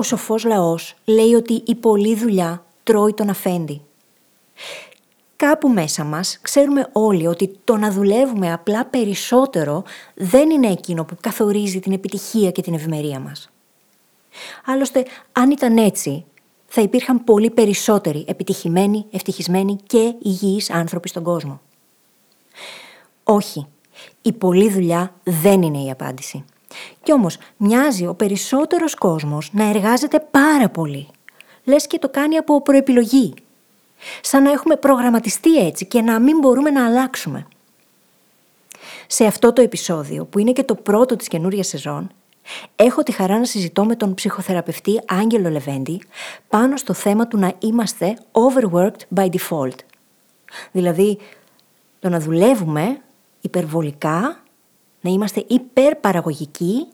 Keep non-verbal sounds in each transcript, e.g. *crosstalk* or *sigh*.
Ο σοφός λαός λέει ότι η πολλή δουλειά τρώει τον αφέντη. Κάπου μέσα μας ξέρουμε όλοι ότι το να δουλεύουμε απλά περισσότερο δεν είναι εκείνο που καθορίζει την επιτυχία και την ευημερία μας. Άλλωστε, αν ήταν έτσι, θα υπήρχαν πολύ περισσότεροι επιτυχημένοι, ευτυχισμένοι και υγιείς άνθρωποι στον κόσμο. Όχι, η πολλή δουλειά δεν είναι η απάντηση. Κι όμως μοιάζει ο περισσότερος κόσμος να εργάζεται πάρα πολύ. Λες και το κάνει από προεπιλογή. Σαν να έχουμε προγραμματιστεί έτσι και να μην μπορούμε να αλλάξουμε. Σε αυτό το επεισόδιο, που είναι και το πρώτο της καινούρια σεζόν, έχω τη χαρά να συζητώ με τον ψυχοθεραπευτή Άγγελο Λεβέντη πάνω στο θέμα του να είμαστε overworked by default. Δηλαδή, το να δουλεύουμε υπερβολικά, να είμαστε υπερπαραγωγικοί,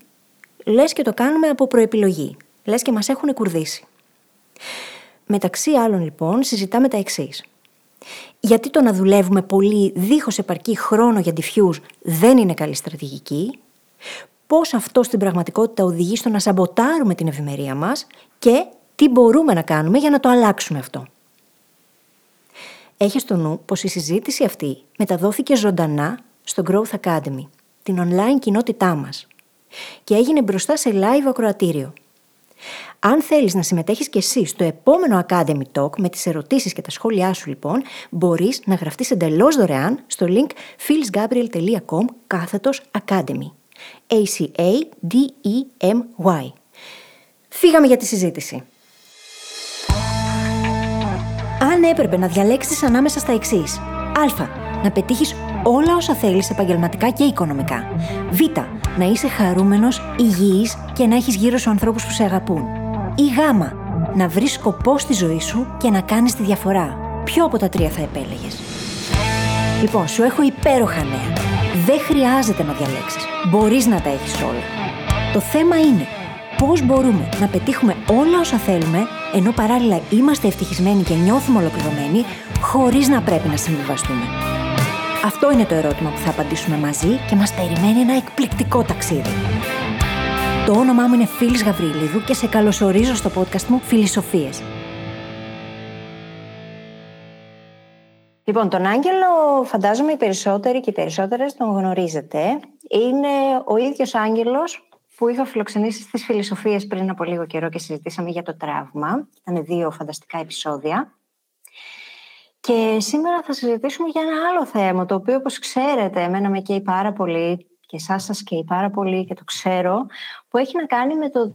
λες και το κάνουμε από προεπιλογή. Λες και μας έχουν κουρδίσει. Μεταξύ άλλων λοιπόν συζητάμε τα εξής. Γιατί το να δουλεύουμε πολύ δίχως επαρκή χρόνο για diffuse δεν είναι καλή στρατηγική, πώς αυτό στην πραγματικότητα οδηγεί στο να σαμποτάρουμε την ευημερία μας και τι μπορούμε να κάνουμε για να το αλλάξουμε αυτό; Έχεις στο νου πως η συζήτηση αυτή μεταδόθηκε ζωντανά στο Growth Academy, την online κοινότητά μας και έγινε μπροστά σε live ακροατήριο – αν θέλεις να συμμετέχεις και εσύ στο επόμενο Academy Talk με τις ερωτήσεις και τα σχόλιά σου λοιπόν, μπορείς να γραφτείς εντελώς δωρεάν στο link phyllisgabriel.com κάθετος Academy. A-C-A-D-E-M-Y. Φύγαμε για τη συζήτηση. Αν έπρεπε να διαλέξεις ανάμεσα στα εξής. Α. Να πετύχεις όλα όσα θέλεις επαγγελματικά και οικονομικά. Β. Να είσαι χαρούμενος, υγιής και να έχεις γύρω σου ανθρώπους που σε αγαπούν. Ή Γ. Να βρεις σκοπό στη ζωή σου και να κάνεις τη διαφορά. Ποιο από τα τρία θα επέλεγες; Λοιπόν, σου έχω υπέροχα νέα. Δεν χρειάζεται να διαλέξεις. Μπορείς να τα έχεις όλα. Το θέμα είναι πώς μπορούμε να πετύχουμε όλα όσα θέλουμε, ενώ παράλληλα είμαστε ευτυχισμένοι και νιώθουμε ολοκληρωμένοι, χωρίς να πρέπει να συμβιβαστούμε. Αυτό είναι το ερώτημα που θα απαντήσουμε μαζί και μας περιμένει ένα εκπληκτικό ταξίδι. Το όνομά μου είναι Φίλης Γαβρίλιδου και σε καλωσορίζω στο podcast μου Φιλισοφίες. Λοιπόν, τον Άγγελο φαντάζομαι οι περισσότεροι και οι περισσότερες τον γνωρίζετε. Είναι ο ίδιος Άγγελος που είχα φιλοξενήσει στις Φιλισοφίες πριν από λίγο καιρό και συζητήσαμε για το τραύμα. Ήταν δύο φανταστικά επεισόδια. Και σήμερα θα συζητήσουμε για ένα άλλο θέμα, το οποίο όπως ξέρετε εμένα με καίει πάρα πολύ και εσάς σας καίει πάρα πολύ και το ξέρω, που έχει να κάνει με, το,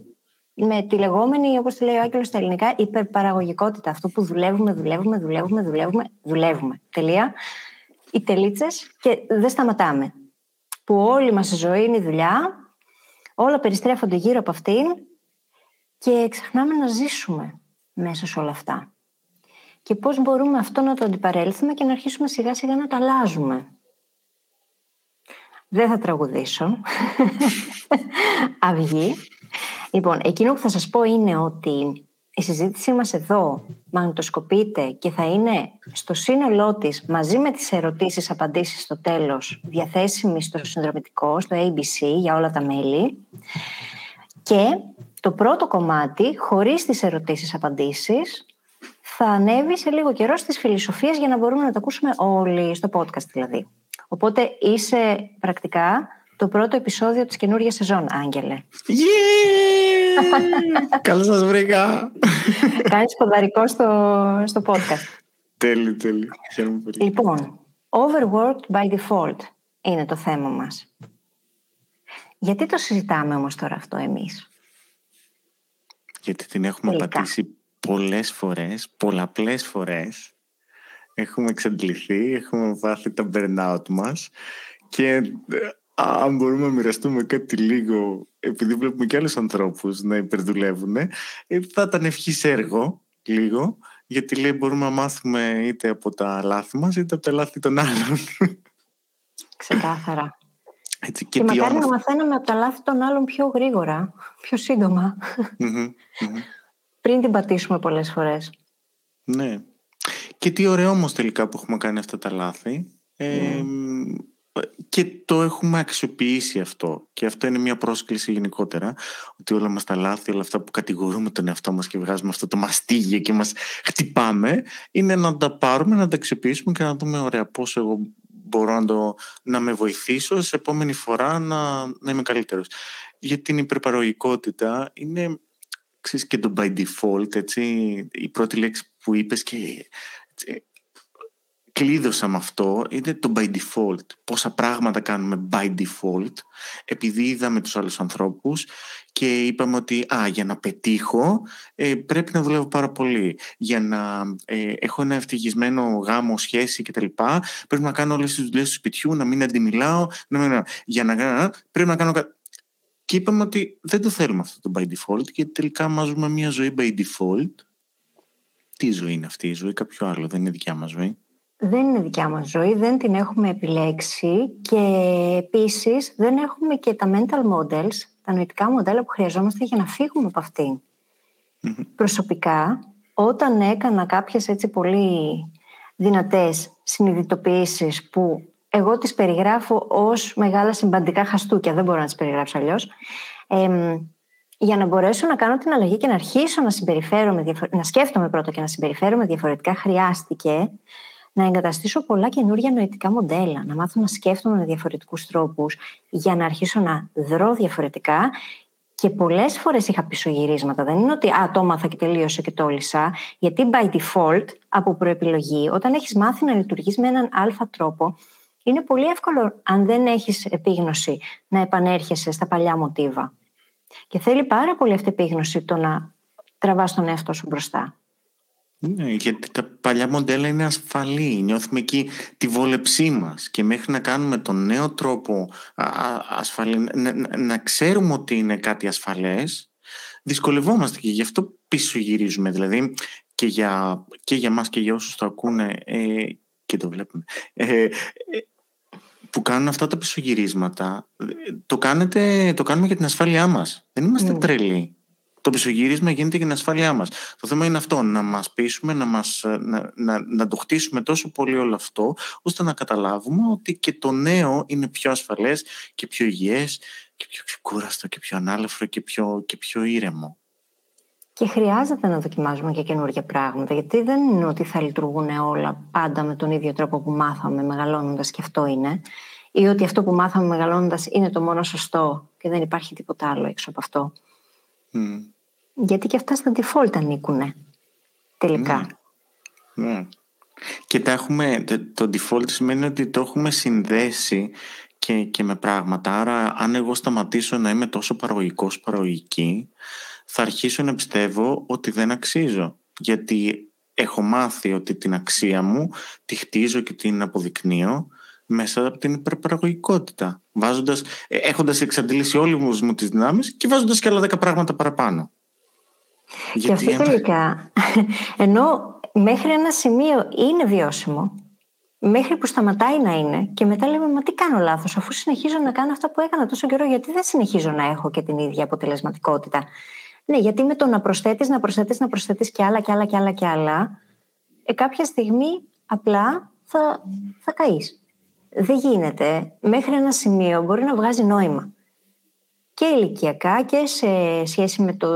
με τη λεγόμενη, όπως τη λέει ο Άγγελος στα ελληνικά, υπερπαραγωγικότητα. Αυτό που δουλεύουμε, δουλεύουμε, δουλεύουμε, δουλεύουμε, δουλεύουμε. Τελεία. Οι τελίτσες και δεν σταματάμε. Που όλη μας η ζωή είναι η δουλειά, όλα περιστρέφονται γύρω από αυτήν και ξεχνάμε να ζήσουμε μέσα σε όλα αυτά και πώς μπορούμε αυτό να το αντιπαρέλθουμε και να αρχίσουμε σιγά σιγά να τα αλλάζουμε. Δεν θα τραγουδήσω. Αυγή. Λοιπόν, εκείνο που θα σας πω είναι ότι η συζήτησή μας εδώ μαγνητοσκοπείται και θα είναι στο σύνολό της μαζί με τις ερωτήσεις, απαντήσεις στο τέλος διαθέσιμη στο συνδρομητικό, στο ABC για όλα τα μέλη και το πρώτο κομμάτι χωρίς τις ερωτήσεις, απαντήσεις θα ανέβει σε λίγο καιρό στις φιλοσοφίες για να μπορούμε να το ακούσουμε όλοι στο podcast δηλαδή. Οπότε είσαι πρακτικά το πρώτο επεισόδιο της καινούργιας σεζόν, Άγγελε. Yeah! *laughs* Καλώς σας βρήκα. Κάνεις ποδαρικό στο, στο podcast. Τέλει, τέλει. Λοιπόν, overworked by default είναι το θέμα μας. Γιατί το συζητάμε όμως τώρα αυτό εμείς; Γιατί την έχουμε Τελικά. πατήσει πολλές φορές, πολλαπλές φορές έχουμε εξαντληθεί, έχουμε βάθει τα burnout μας και ε, αν μπορούμε να μοιραστούμε κάτι λίγο επειδή βλέπουμε και άλλους ανθρώπους να υπερδουλεύουν ε, θα ήταν ευχής έργο λίγο γιατί λέει μπορούμε να μάθουμε είτε από τα λάθη μας είτε από τα λάθη των άλλων. Ξεκάθαρα. Έτσι, και, και μακάρι να μαθαίναμε από τα λάθη των άλλων πιο γρήγορα, πιο συντομα πριν την πατήσουμε πολλές φορές. Ναι. Και τι ωραίο όμως τελικά που έχουμε κάνει αυτά τα λάθη. Ε, και το έχουμε αξιοποιήσει αυτό. Και αυτό είναι μια πρόσκληση γενικότερα, ότι όλα μας τα λάθη, όλα αυτά που κατηγορούμε τον εαυτό μας και βγάζουμε αυτό το μαστίγιο και μας χτυπάμε, είναι να τα πάρουμε, να τα αξιοποιήσουμε και να δούμε, ωραία, πώς εγώ μπορώ να, το, να με βοηθήσω σε επόμενη φορά να, να είμαι καλύτερος. Γιατί την υπερπαραγωγικότητα είναι ξέρεις, και το by default, έτσι, η πρώτη λέξη που είπες και έτσι, κλείδωσα με αυτό είναι το by default. Πόσα πράγματα κάνουμε by default επειδή είδαμε τους άλλους ανθρώπους και είπαμε ότι α, για να πετύχω ε, πρέπει να δουλεύω πάρα πολύ. Για να ε, έχω ένα ευτυχισμένο γάμο, σχέση κτλ. Πρέπει να κάνω όλες τις δουλειές του σπιτιού, να μην αντιμιλάω. Να μην, για να κάνω, πρέπει να κάνω... Και είπαμε ότι δεν το θέλουμε αυτό το by default και τελικά μας ζούμε μια ζωή by default. Τι ζωή είναι αυτή η ζωή, κάποιο άλλο, δεν είναι δικιά μας ζωή. Δεν είναι δικιά μας ζωή, δεν την έχουμε επιλέξει και επίσης δεν έχουμε και τα mental models, τα νοητικά μοντέλα που χρειαζόμαστε για να φύγουμε από αυτην Προσωπικά, όταν έκανα κάποιες έτσι πολύ δυνατές συνειδητοποιήσεις που εγώ τις περιγράφω ως μεγάλα συμπαντικά χαστούκια, δεν μπορώ να τις περιγράψω αλλιώς. για να μπορέσω να κάνω την αλλαγή και να αρχίσω να συμπεριφέρομαι, να σκέφτομαι πρώτα και να συμπεριφέρομαι διαφορετικά, χρειάστηκε να εγκαταστήσω πολλά καινούργια νοητικά μοντέλα, να μάθω να σκέφτομαι με διαφορετικούς τρόπους για να αρχίσω να δρώ διαφορετικά. Και πολλές φορές είχα πισωγυρίσματα. Δεν είναι ότι α, το έμαθα και τελείωσε και το όλησα. Γιατί by default, από προεπιλογή, όταν έχεις μάθει να λειτουργείς με έναν αλφα τρόπο, είναι πολύ εύκολο, αν δεν έχεις επίγνωση, να επανέρχεσαι στα παλιά μοτίβα. Και θέλει πάρα πολύ αυτή επίγνωση το να τραβάς τον εαυτό σου μπροστά. Ναι, γιατί τα παλιά μοντέλα είναι ασφαλή. Νιώθουμε εκεί τη βόλεψή μας και μέχρι να κάνουμε τον νέο τρόπο ασφαλή, να, να, ξέρουμε ότι είναι κάτι ασφαλές, δυσκολευόμαστε και γι' αυτό πίσω γυρίζουμε. Δηλαδή και για, και για μας και για όσους το ακούνε ε, και το βλέπουμε, ε, ε, που κάνουν αυτά τα πισωγυρίσματα, το, κάνετε, το κάνουμε για την ασφάλειά μας. Δεν είμαστε mm. τρελοί το πισωγύρισμα γίνεται για την ασφάλειά μας. Το θέμα είναι αυτό, να μας πείσουμε, να, μας, να, να, να το χτίσουμε τόσο πολύ όλο αυτό, ώστε να καταλάβουμε ότι και το νέο είναι πιο ασφαλές και πιο υγιές και πιο ξεκούραστο και πιο ανάλαφρο και πιο, και πιο ήρεμο. Και χρειάζεται να δοκιμάζουμε και καινούργια πράγματα, γιατί δεν είναι ότι θα λειτουργούν όλα πάντα με τον ίδιο τρόπο που μάθαμε μεγαλώνοντας και αυτό είναι, ή ότι αυτό που μάθαμε μεγαλώνοντας είναι το μόνο σωστό και δεν υπάρχει τίποτα άλλο έξω από αυτό. Γιατί και αυτά στα default ανήκουν τελικά. Ναι. Και τα έχουμε, το default σημαίνει ότι το έχουμε συνδέσει και, και με πράγματα. Άρα αν εγώ σταματήσω να είμαι τόσο παραγωγικός, παραγωγική, θα αρχίσω να πιστεύω ότι δεν αξίζω. Γιατί έχω μάθει ότι την αξία μου τη χτίζω και την αποδεικνύω μέσα από την υπερπαραγωγικότητα. Βάζοντας, ε, έχοντας εξαντλήσει όλοι μου τις δυνάμεις και βάζοντας και άλλα δέκα πράγματα παραπάνω. Και αυτό τελικά, *laughs* ενώ μέχρι ένα σημείο είναι βιώσιμο, μέχρι που σταματάει να είναι και μετά λέμε μα τι κάνω λάθος αφού συνεχίζω να κάνω αυτά που έκανα τόσο καιρό γιατί δεν συνεχίζω να έχω και την ίδια αποτελεσματικότητα. Ναι, γιατί με το να προσθέτεις, να προσθέτεις, να προσθέτεις και άλλα και άλλα και άλλα και άλλα, ε, κάποια στιγμή απλά θα, θα καείς δεν γίνεται. Μέχρι ένα σημείο μπορεί να βγάζει νόημα. Και ηλικιακά και σε σχέση με, το,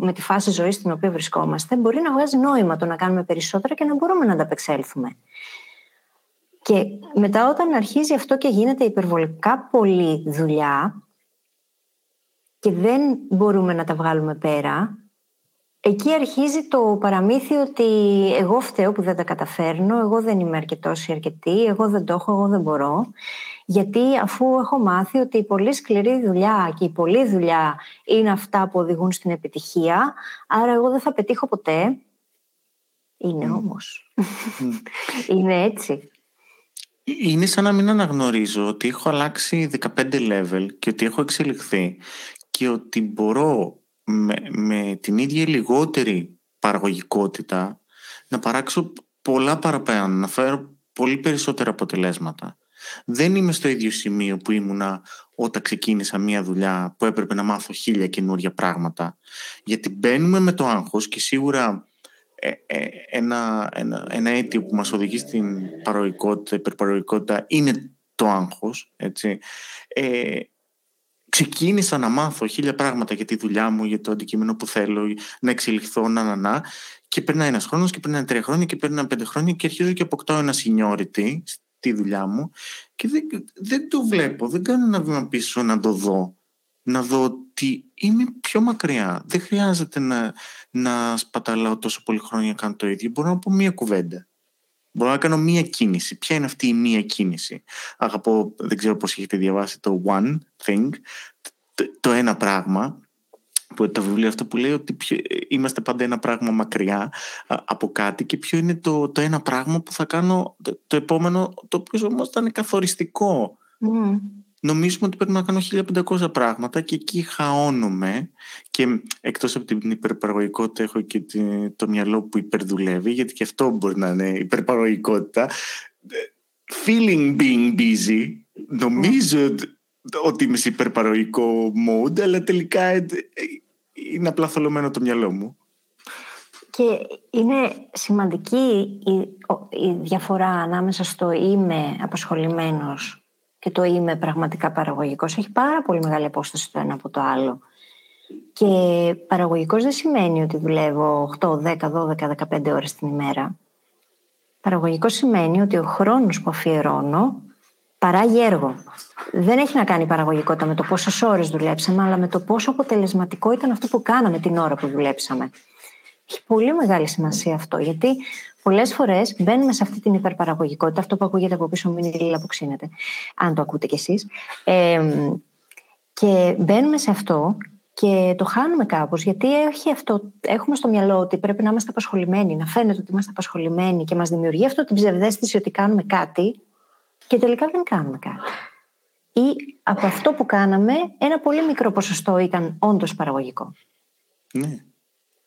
με τη φάση ζωής στην οποία βρισκόμαστε μπορεί να βγάζει νόημα το να κάνουμε περισσότερα και να μπορούμε να ανταπεξέλθουμε. Και μετά όταν αρχίζει αυτό και γίνεται υπερβολικά πολλή δουλειά και δεν μπορούμε να τα βγάλουμε πέρα, Εκεί αρχίζει το παραμύθι ότι εγώ φταίω που δεν τα καταφέρνω, εγώ δεν είμαι αρκετός ή αρκετή, εγώ δεν το έχω, εγώ δεν μπορώ. Γιατί αφού έχω μάθει ότι η πολύ σκληρή δουλειά και η πολλή δουλειά είναι αυτά που οδηγούν στην επιτυχία, άρα εγώ δεν θα πετύχω ποτέ. Είναι mm. όμως. *laughs* είναι έτσι. Είναι σαν να μην αναγνωρίζω ότι έχω αλλάξει 15 level και ότι έχω εξελιχθεί και ότι μπορώ με, με την ίδια λιγότερη παραγωγικότητα να παράξω πολλά παραπάνω, να φέρω πολύ περισσότερα αποτελέσματα. Δεν είμαι στο ίδιο σημείο που ήμουνα όταν ξεκίνησα μία δουλειά που έπρεπε να μάθω χίλια καινούργια πράγματα. Γιατί μπαίνουμε με το άγχος και σίγουρα ε, ε, ένα, ένα, ένα αίτιο που μας οδηγεί στην παραγωγικότητα, υπερπαραγωγικότητα είναι το άγχος, έτσι. Ε, ξεκίνησα να μάθω χίλια πράγματα για τη δουλειά μου, για το αντικείμενο που θέλω, να εξελιχθώ, να, να, να. Και περνάει ένας χρόνος και περνάει τρία χρόνια και περνάει πέντε χρόνια και αρχίζω και αποκτάω ένα seniority στη δουλειά μου και δεν, δεν το βλέπω, δεν κάνω ένα βήμα πίσω να το δω. Να δω ότι είμαι πιο μακριά. Δεν χρειάζεται να, να σπαταλάω τόσο πολύ χρόνια να κάνω το ίδιο. Μπορώ να πω μία κουβέντα. Μπορώ να κάνω μία κίνηση. Ποια είναι αυτή η μία κίνηση; Αγαπώ, δεν ξέρω πώς έχετε διαβάσει το One Thing, το, ένα πράγμα, που το βιβλίο αυτό που λέει ότι είμαστε πάντα ένα πράγμα μακριά από κάτι και ποιο είναι το, το ένα πράγμα που θα κάνω το, επόμενο, το οποίο όμως θα είναι καθοριστικό. Mm νομίζουμε ότι πρέπει να κάνω 1500 πράγματα και εκεί χαώνομαι και εκτός από την υπερπαραγωγικότητα έχω και το μυαλό που υπερδουλεύει γιατί και αυτό μπορεί να είναι υπερπαραγωγικότητα. Feeling being busy. Νομίζω ότι είμαι σε υπερπαραγωγικό mode αλλά τελικά ε, είναι απλά θολωμένο το μυαλό μου και είναι σημαντική η, η διαφορά ανάμεσα στο είμαι απασχολημένος και το είμαι πραγματικά παραγωγικός έχει πάρα πολύ μεγάλη απόσταση το ένα από το άλλο. Και παραγωγικός δεν σημαίνει ότι δουλεύω 8, 10, 12, 15 ώρες την ημέρα. Παραγωγικός σημαίνει ότι ο χρόνος που αφιερώνω παράγει έργο. Δεν έχει να κάνει παραγωγικότητα με το πόσες ώρες δουλέψαμε, αλλά με το πόσο αποτελεσματικό ήταν αυτό που κάναμε την ώρα που δουλέψαμε. Έχει πολύ μεγάλη σημασία αυτό, γιατί πολλές φορές μπαίνουμε σε αυτή την υπερπαραγωγικότητα, αυτό που ακούγεται από πίσω μου είναι η λίλα που ξύνεται, αν το ακούτε κι εσείς. Ε, και μπαίνουμε σε αυτό και το χάνουμε κάπως, γιατί έχει αυτό, έχουμε στο μυαλό ότι πρέπει να είμαστε απασχολημένοι, να φαίνεται ότι είμαστε απασχολημένοι και μας δημιουργεί αυτό την ψευδέστηση ότι κάνουμε κάτι και τελικά δεν κάνουμε κάτι. Ή από αυτό που κάναμε, ένα πολύ μικρό ποσοστό ήταν όντως παραγωγικό. Ναι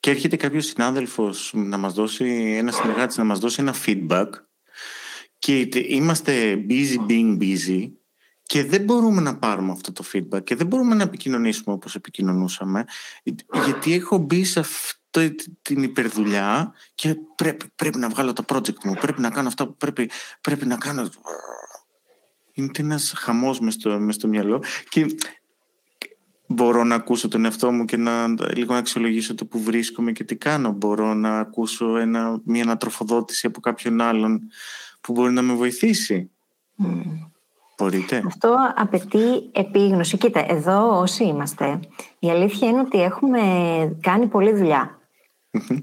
και έρχεται κάποιος συνάδελφος να μας δώσει, ένας συνεργάτης να μας δώσει ένα feedback και είμαστε busy being busy και δεν μπορούμε να πάρουμε αυτό το feedback και δεν μπορούμε να επικοινωνήσουμε όπως επικοινωνούσαμε γιατί έχω μπει σε αυτή την υπερδουλειά και πρέπει, πρέπει να βγάλω τα project μου, πρέπει να κάνω αυτά που πρέπει, πρέπει να κάνω... Είναι ένας χαμός μες στο, μες στο μυαλό και μπορώ να ακούσω τον εαυτό μου και να λίγο να αξιολογήσω το που βρίσκομαι και τι κάνω. Μπορώ να ακούσω ένα, μια ανατροφοδότηση από κάποιον άλλον που μπορεί να με βοηθήσει. Mm. Μπορείτε. Αυτό απαιτεί επίγνωση. Κοίτα, εδώ όσοι είμαστε, η αλήθεια είναι ότι έχουμε κάνει πολλή δουλειά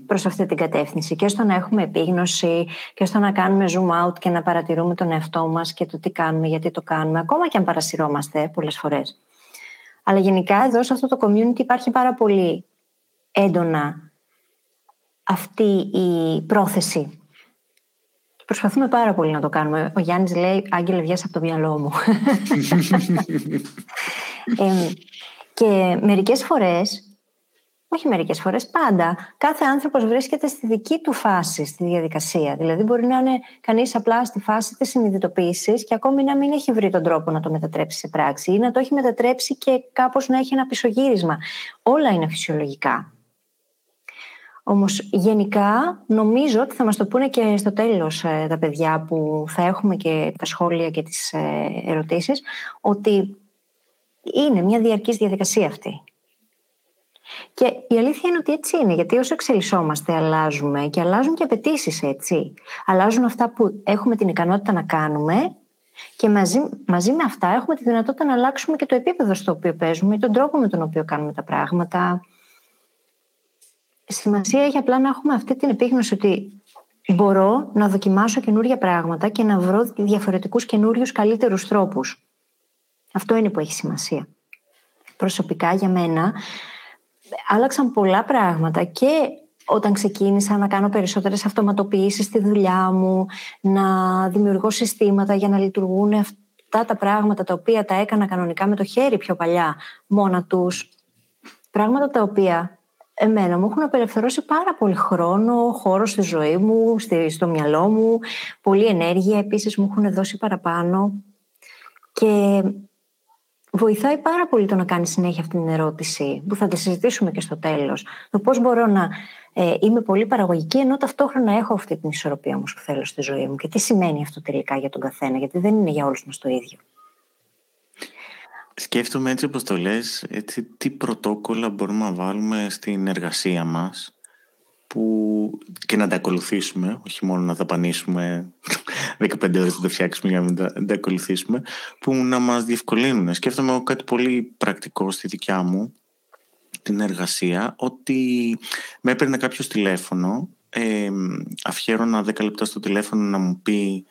προς αυτή την κατεύθυνση και στο να έχουμε επίγνωση και στο να κάνουμε zoom out και να παρατηρούμε τον εαυτό μας και το τι κάνουμε, γιατί το κάνουμε, ακόμα και αν παρασυρώμαστε πολλές φορές. Αλλά γενικά εδώ σε αυτό το community υπάρχει πάρα πολύ έντονα αυτή η πρόθεση. Προσπαθούμε πάρα πολύ να το κάνουμε. Ο Γιάννης λέει «Άγγελε, βγες από το μυαλό μου». *laughs* και μερικές φορές όχι μερικές φορές, πάντα. Κάθε άνθρωπος βρίσκεται στη δική του φάση στη διαδικασία. Δηλαδή, μπορεί να είναι κανείς απλά στη φάση της συνειδητοποίησης και ακόμη να μην έχει βρει τον τρόπο να το μετατρέψει σε πράξη ή να το έχει μετατρέψει και κάπως να έχει ένα πισωγύρισμα. Όλα είναι φυσιολογικά. Όμως, γενικά, νομίζω ότι θα μας το πούνε και στο τέλος ε, τα παιδιά που θα έχουμε και τα σχόλια και τις ε, ερωτήσεις, ότι είναι μια διαρκής διαδικασία αυτή. Και η αλήθεια είναι ότι έτσι είναι, γιατί όσο εξελισσόμαστε, αλλάζουμε και αλλάζουν και απαιτήσεις έτσι. Αλλάζουν αυτά που έχουμε την ικανότητα να κάνουμε και μαζί, μαζί με αυτά έχουμε τη δυνατότητα να αλλάξουμε και το επίπεδο στο οποίο παίζουμε ή τον τρόπο με τον οποίο κάνουμε τα πράγματα. Σημασία έχει απλά να έχουμε αυτή την επίγνωση ότι μπορώ να δοκιμάσω καινούργια πράγματα και να βρω διαφορετικούς καινούριους καλύτερους τρόπους. Αυτό είναι που έχει σημασία. Προσωπικά για μένα άλλαξαν πολλά πράγματα και όταν ξεκίνησα να κάνω περισσότερες αυτοματοποιήσεις στη δουλειά μου, να δημιουργώ συστήματα για να λειτουργούν αυτά τα πράγματα τα οποία τα έκανα κανονικά με το χέρι πιο παλιά μόνα τους. Πράγματα τα οποία εμένα μου έχουν απελευθερώσει πάρα πολύ χρόνο, χώρο στη ζωή μου, στο μυαλό μου, πολλή ενέργεια επίσης μου έχουν δώσει παραπάνω και βοηθάει πάρα πολύ το να κάνεις συνέχεια αυτή την ερώτηση, που θα τη συζητήσουμε και στο τέλος. Το πώς μπορώ να ε, είμαι πολύ παραγωγική, ενώ ταυτόχρονα έχω αυτή την ισορροπία όμως που θέλω στη ζωή μου. Και τι σημαίνει αυτό τελικά για τον καθένα, γιατί δεν είναι για όλους μας το ίδιο. Σκέφτομαι έτσι όπως το λες, έτσι, τι πρωτόκολλα μπορούμε να βάλουμε στην εργασία μας που και να τα ακολουθήσουμε, όχι μόνο να δαπανίσουμε *laughs* 15 ώρες να τα φτιάξουμε για να τα, τα ακολουθήσουμε, που να μας διευκολύνουν. Σκέφτομαι κάτι πολύ πρακτικό στη δικιά μου, την εργασία, ότι με έπαιρνε κάποιος τηλέφωνο, ε, αφιέρωνα 10 λεπτά στο τηλέφωνο να μου πει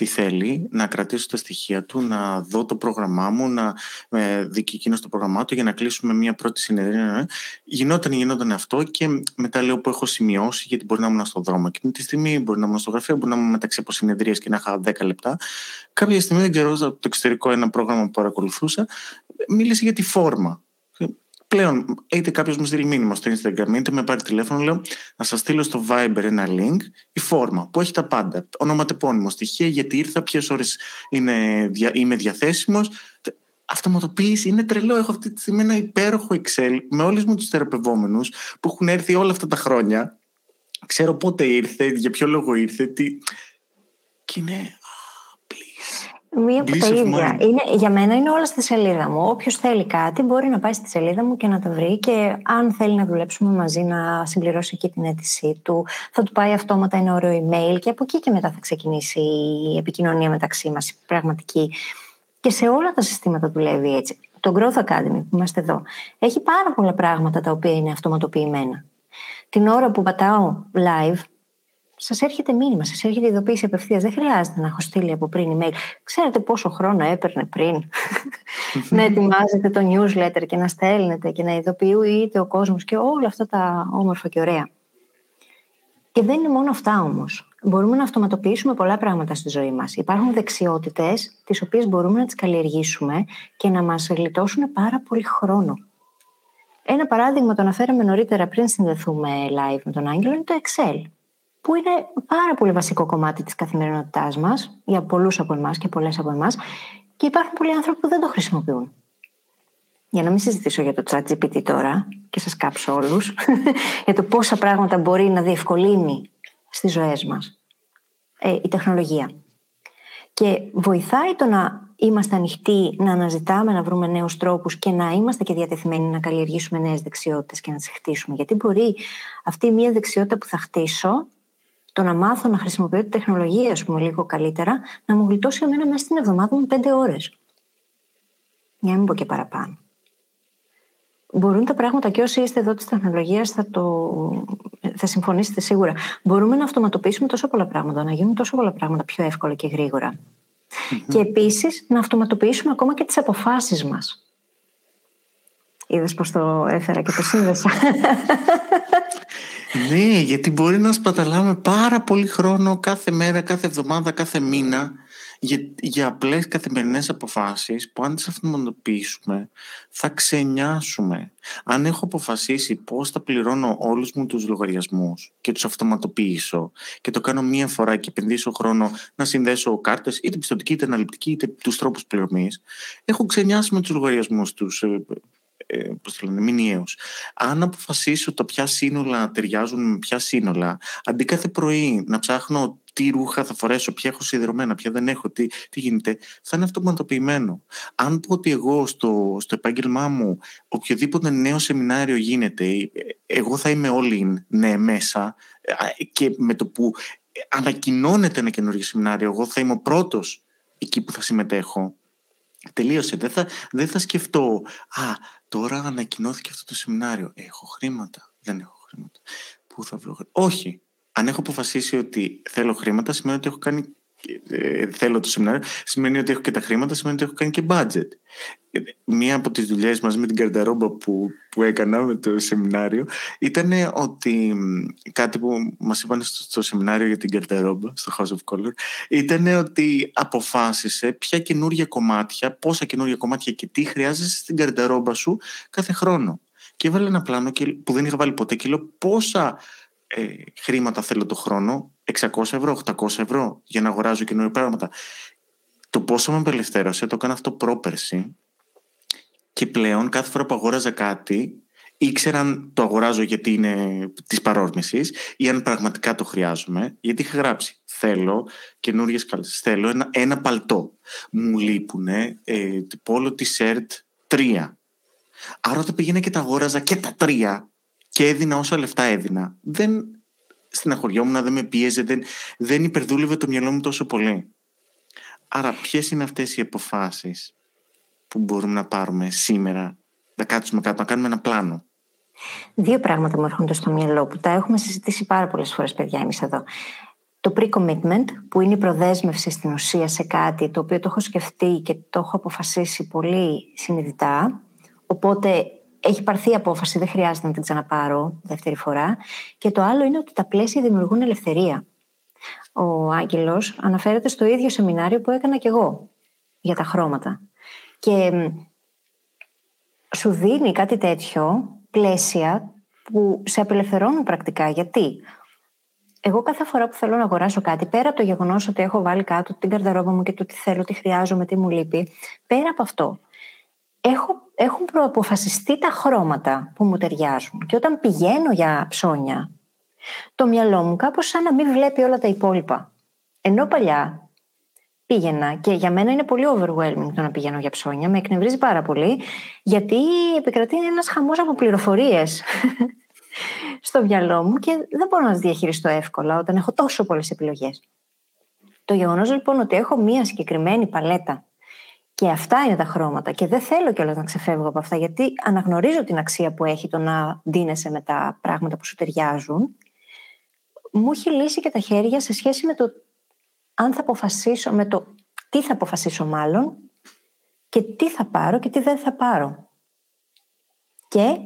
τι θέλει, να κρατήσω τα στοιχεία του, να δω το πρόγραμμά μου, να ε, δει και εκείνος το πρόγραμμά του για να κλείσουμε μια πρώτη συνεδρία. Ε. Γινόταν, γινόταν αυτό και μετά λέω που έχω σημειώσει, γιατί μπορεί να ήμουν στον δρόμο και τη στιγμή, μπορεί να ήμουν στο γραφείο, μπορεί να ήμουν μεταξύ από συνεδρίες και να είχα 10 λεπτά. Κάποια στιγμή, δεν ξέρω, από το εξωτερικό ένα πρόγραμμα που παρακολουθούσα, μίλησε για τη φόρμα πλέον είτε κάποιος μου στείλει μήνυμα στο Instagram, είτε με πάρει τηλέφωνο, λέω να σας στείλω στο Viber ένα link, η φόρμα που έχει τα πάντα. Ονοματεπώνυμο, στοιχεία, γιατί ήρθα, ποιες ώρες είμαι διαθέσιμος. Αυτοματοποίηση είναι τρελό. Έχω αυτή τη στιγμή ένα υπέροχο Excel με όλους μου τους θεραπευόμενους που έχουν έρθει όλα αυτά τα χρόνια. Ξέρω πότε ήρθε, για ποιο λόγο ήρθε. Τι... Και είναι Μία από τα ίδια. Είναι, για μένα είναι όλα στη σελίδα μου. Όποιος θέλει κάτι μπορεί να πάει στη σελίδα μου και να τα βρει και αν θέλει να δουλέψουμε μαζί, να συμπληρώσει εκεί την αίτησή του, θα του πάει αυτόματα ένα ωραίο email και από εκεί και μετά θα ξεκινήσει η επικοινωνία μεταξύ μας, η πραγματική. Και σε όλα τα συστήματα δουλεύει έτσι. Το Growth Academy που είμαστε εδώ έχει πάρα πολλά πράγματα τα οποία είναι αυτοματοποιημένα. Την ώρα που πατάω live, σας έρχεται μήνυμα, σας έρχεται ειδοποίηση απευθείας. Δεν χρειάζεται να έχω στείλει από πριν email. Ξέρετε πόσο χρόνο έπαιρνε πριν *laughs* να ετοιμάζετε το newsletter και να στέλνετε και να ειδοποιείτε ο κόσμος και όλα αυτά τα όμορφα και ωραία. Και δεν είναι μόνο αυτά όμως. Μπορούμε να αυτοματοποιήσουμε πολλά πράγματα στη ζωή μας. Υπάρχουν δεξιότητες τις οποίες μπορούμε να τις καλλιεργήσουμε και να μας γλιτώσουν πάρα πολύ χρόνο. Ένα παράδειγμα το αναφέραμε νωρίτερα πριν συνδεθούμε live με τον Άγγελο είναι το Excel που είναι πάρα πολύ βασικό κομμάτι της καθημερινότητάς μας για πολλούς από εμάς και πολλές από εμάς και υπάρχουν πολλοί άνθρωποι που δεν το χρησιμοποιούν. Για να μην συζητήσω για το chat GPT τώρα και σας κάψω όλους, *laughs* για το πόσα πράγματα μπορεί να διευκολύνει στις ζωές μας ε, η τεχνολογία. Και βοηθάει το να είμαστε ανοιχτοί, να αναζητάμε, να βρούμε νέους τρόπους και να είμαστε και διατεθειμένοι να καλλιεργήσουμε νέες δεξιότητες και να τις χτίσουμε. Γιατί μπορεί αυτή η μία δεξιότητα που θα χτίσω το να μάθω να χρησιμοποιώ τη τεχνολογία, ας πούμε, λίγο καλύτερα, να μου γλιτώσει εμένα μέσα στην εβδομάδα μου πέντε ώρες. Για να μην πω και παραπάνω. Μπορούν τα πράγματα και όσοι είστε εδώ της τεχνολογίας θα, το... θα συμφωνήσετε σίγουρα. Μπορούμε να αυτοματοποιήσουμε τόσο πολλά πράγματα, να γίνουν τόσο πολλά πράγματα πιο εύκολα και γρήγορα. Και επίσης να αυτοματοποιήσουμε ακόμα και τις αποφάσεις μας. Είδες πώ το έφερα και το σύνδεσα. *laughs* ναι, γιατί μπορεί να σπαταλάμε πάρα πολύ χρόνο κάθε μέρα, κάθε εβδομάδα, κάθε μήνα για, για απλές καθημερινές αποφάσεις που αν τις αυτοματοποιήσουμε θα ξενιάσουμε. Αν έχω αποφασίσει πώς θα πληρώνω όλους μου τους λογαριασμούς και τους αυτοματοποιήσω και το κάνω μία φορά και επενδύσω χρόνο να συνδέσω κάρτες είτε πιστοτική είτε αναλυτική είτε τους τρόπους πληρωμής έχω ξενιάσει με τους λογαριασμούς τους ε, ε, πώς το λένε, μηνιαίους. Αν αποφασίσω τα ποια σύνολα ταιριάζουν με ποια σύνολα, αντί κάθε πρωί να ψάχνω τι ρούχα θα φορέσω, ποια έχω σιδερωμένα, ποια δεν έχω, τι, τι γίνεται, θα είναι αυτοματοποιημένο. Αν πω ότι εγώ στο, στο επάγγελμά μου οποιοδήποτε νέο σεμινάριο γίνεται, εγώ θα είμαι όλοι ναι μέσα και με το που ανακοινώνεται ένα καινούργιο σεμινάριο, εγώ θα είμαι ο πρώτος εκεί που θα συμμετέχω. Τελείωσε. Δεν θα, δεν θα σκεφτώ, α, τώρα ανακοινώθηκε αυτό το σεμινάριο. Έχω χρήματα; Δεν έχω χρήματα. Πού θα βρω χρήματα. Όχι. Αν έχω αποφασίσει ότι θέλω χρήματα, σημαίνει ότι έχω κάνει ε, θέλω το σεμινάριο, σημαίνει ότι έχω και τα χρήματα, σημαίνει ότι έχω κάνει και budget. Μία από τις δουλειές μας με την καρταρόμπα που, που έκανα με το σεμινάριο ήταν ότι κάτι που μας είπαν στο, στο σεμινάριο για την καρταρόμπα, στο House of Color, ήταν ότι αποφάσισε ποια καινούργια κομμάτια, πόσα καινούργια κομμάτια και τι χρειάζεσαι στην καρταρόμπα σου κάθε χρόνο. Και έβαλε ένα πλάνο που δεν είχα βάλει ποτέ και λέω πόσα ε, χρήματα θέλω το χρόνο, 600 ευρώ, 800 ευρώ για να αγοράζω καινούργια πράγματα. Το πόσο με απελευθέρωσε, το έκανα αυτό πρόπερση Και πλέον κάθε φορά που αγόραζα κάτι, ήξεραν το αγοράζω γιατί είναι της παρόρμησης ή αν πραγματικά το χρειάζομαι. Γιατί είχα γράψει. Θέλω καινούριε κάλτσε. Θέλω ένα, ένα παλτό. Μου λείπουν ε, πόλο τη ΣΕΡΤ τρία. Άρα όταν πήγαινα και τα αγόραζα και τα τρία και έδινα όσα λεφτά έδινα, δεν στεναχωριόμουν, δεν με πίεζε, δεν, δεν υπερδούλευε το μυαλό μου τόσο πολύ. Άρα ποιες είναι αυτές οι αποφάσεις που μπορούμε να πάρουμε σήμερα, να κάτσουμε κάτω, να κάνουμε ένα πλάνο; Δύο πράγματα μου έρχονται στο μυαλό που τα έχουμε συζητήσει πάρα πολλές φορές, παιδιά, εμείς εδώ. Το pre-commitment, που είναι η προδέσμευση στην ουσία σε κάτι το οποίο το έχω σκεφτεί και το έχω αποφασίσει πολύ συνειδητά. Οπότε έχει πάρθει η απόφαση, δεν χρειάζεται να την ξαναπάρω δεύτερη φορά. Και το άλλο είναι ότι τα πλαίσια δημιουργούν ελευθερία. Ο Άγγελος αναφέρεται στο ίδιο σεμινάριο που έκανα κι εγώ για τα χρώματα. Και σου δίνει κάτι τέτοιο πλαίσια που σε απελευθερώνουν πρακτικά. Γιατί; Εγώ κάθε φορά που θέλω να αγοράσω κάτι, πέρα από το γεγονός ότι έχω βάλει κάτω την καρδαρόμπα μου και το τι θέλω, τι χρειάζομαι, τι μου λείπει, πέρα από αυτό, έχω, έχουν προαποφασιστεί τα χρώματα που μου ταιριάζουν. Και όταν πηγαίνω για ψώνια, το μυαλό μου κάπως σαν να μην βλέπει όλα τα υπόλοιπα. Ενώ παλιά πήγαινα και για μένα είναι πολύ overwhelming το να πηγαίνω για ψώνια, με εκνευρίζει πάρα πολύ, γιατί επικρατεί ένας χαμός από πληροφορίες *laughs* στο μυαλό μου και δεν μπορώ να τις διαχειριστώ εύκολα όταν έχω τόσο πολλές επιλογές. Το γεγονός λοιπόν ότι έχω μία συγκεκριμένη παλέτα και αυτά είναι τα χρώματα και δεν θέλω κιόλας να ξεφεύγω από αυτά γιατί αναγνωρίζω την αξία που έχει το να δίνεσαι με τα πράγματα που σου ταιριάζουν μου έχει λύσει και τα χέρια σε σχέση με το αν θα αποφασίσω, με το τι θα αποφασίσω μάλλον και τι θα πάρω και τι δεν θα πάρω. Και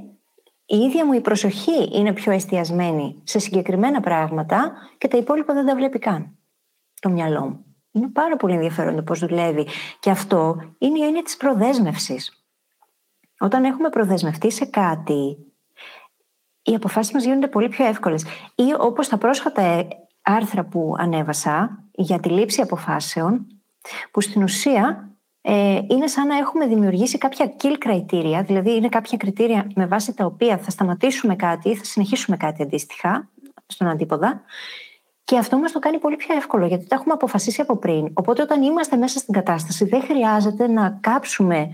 η ίδια μου η προσοχή είναι πιο εστιασμένη σε συγκεκριμένα πράγματα και τα υπόλοιπα δεν τα βλέπει καν το μυαλό μου. Είναι πάρα πολύ ενδιαφέρον το πώς δουλεύει. Και αυτό είναι η έννοια της προδέσμευσης. Όταν έχουμε προδεσμευτεί σε κάτι, οι αποφάσεις μας γίνονται πολύ πιο εύκολες. Ή όπως τα πρόσφατα άρθρα που ανέβασα για τη λήψη αποφάσεων, που στην ουσία ε, είναι σαν να έχουμε δημιουργήσει κάποια kill criteria, δηλαδή είναι κάποια κριτήρια με βάση τα οποία θα σταματήσουμε κάτι ή θα συνεχίσουμε κάτι αντίστοιχα στον αντίποδα. Και αυτό μας το κάνει πολύ πιο εύκολο, γιατί τα έχουμε αποφασίσει από πριν. Οπότε, όταν είμαστε μέσα στην κατάσταση, δεν χρειάζεται να κάψουμε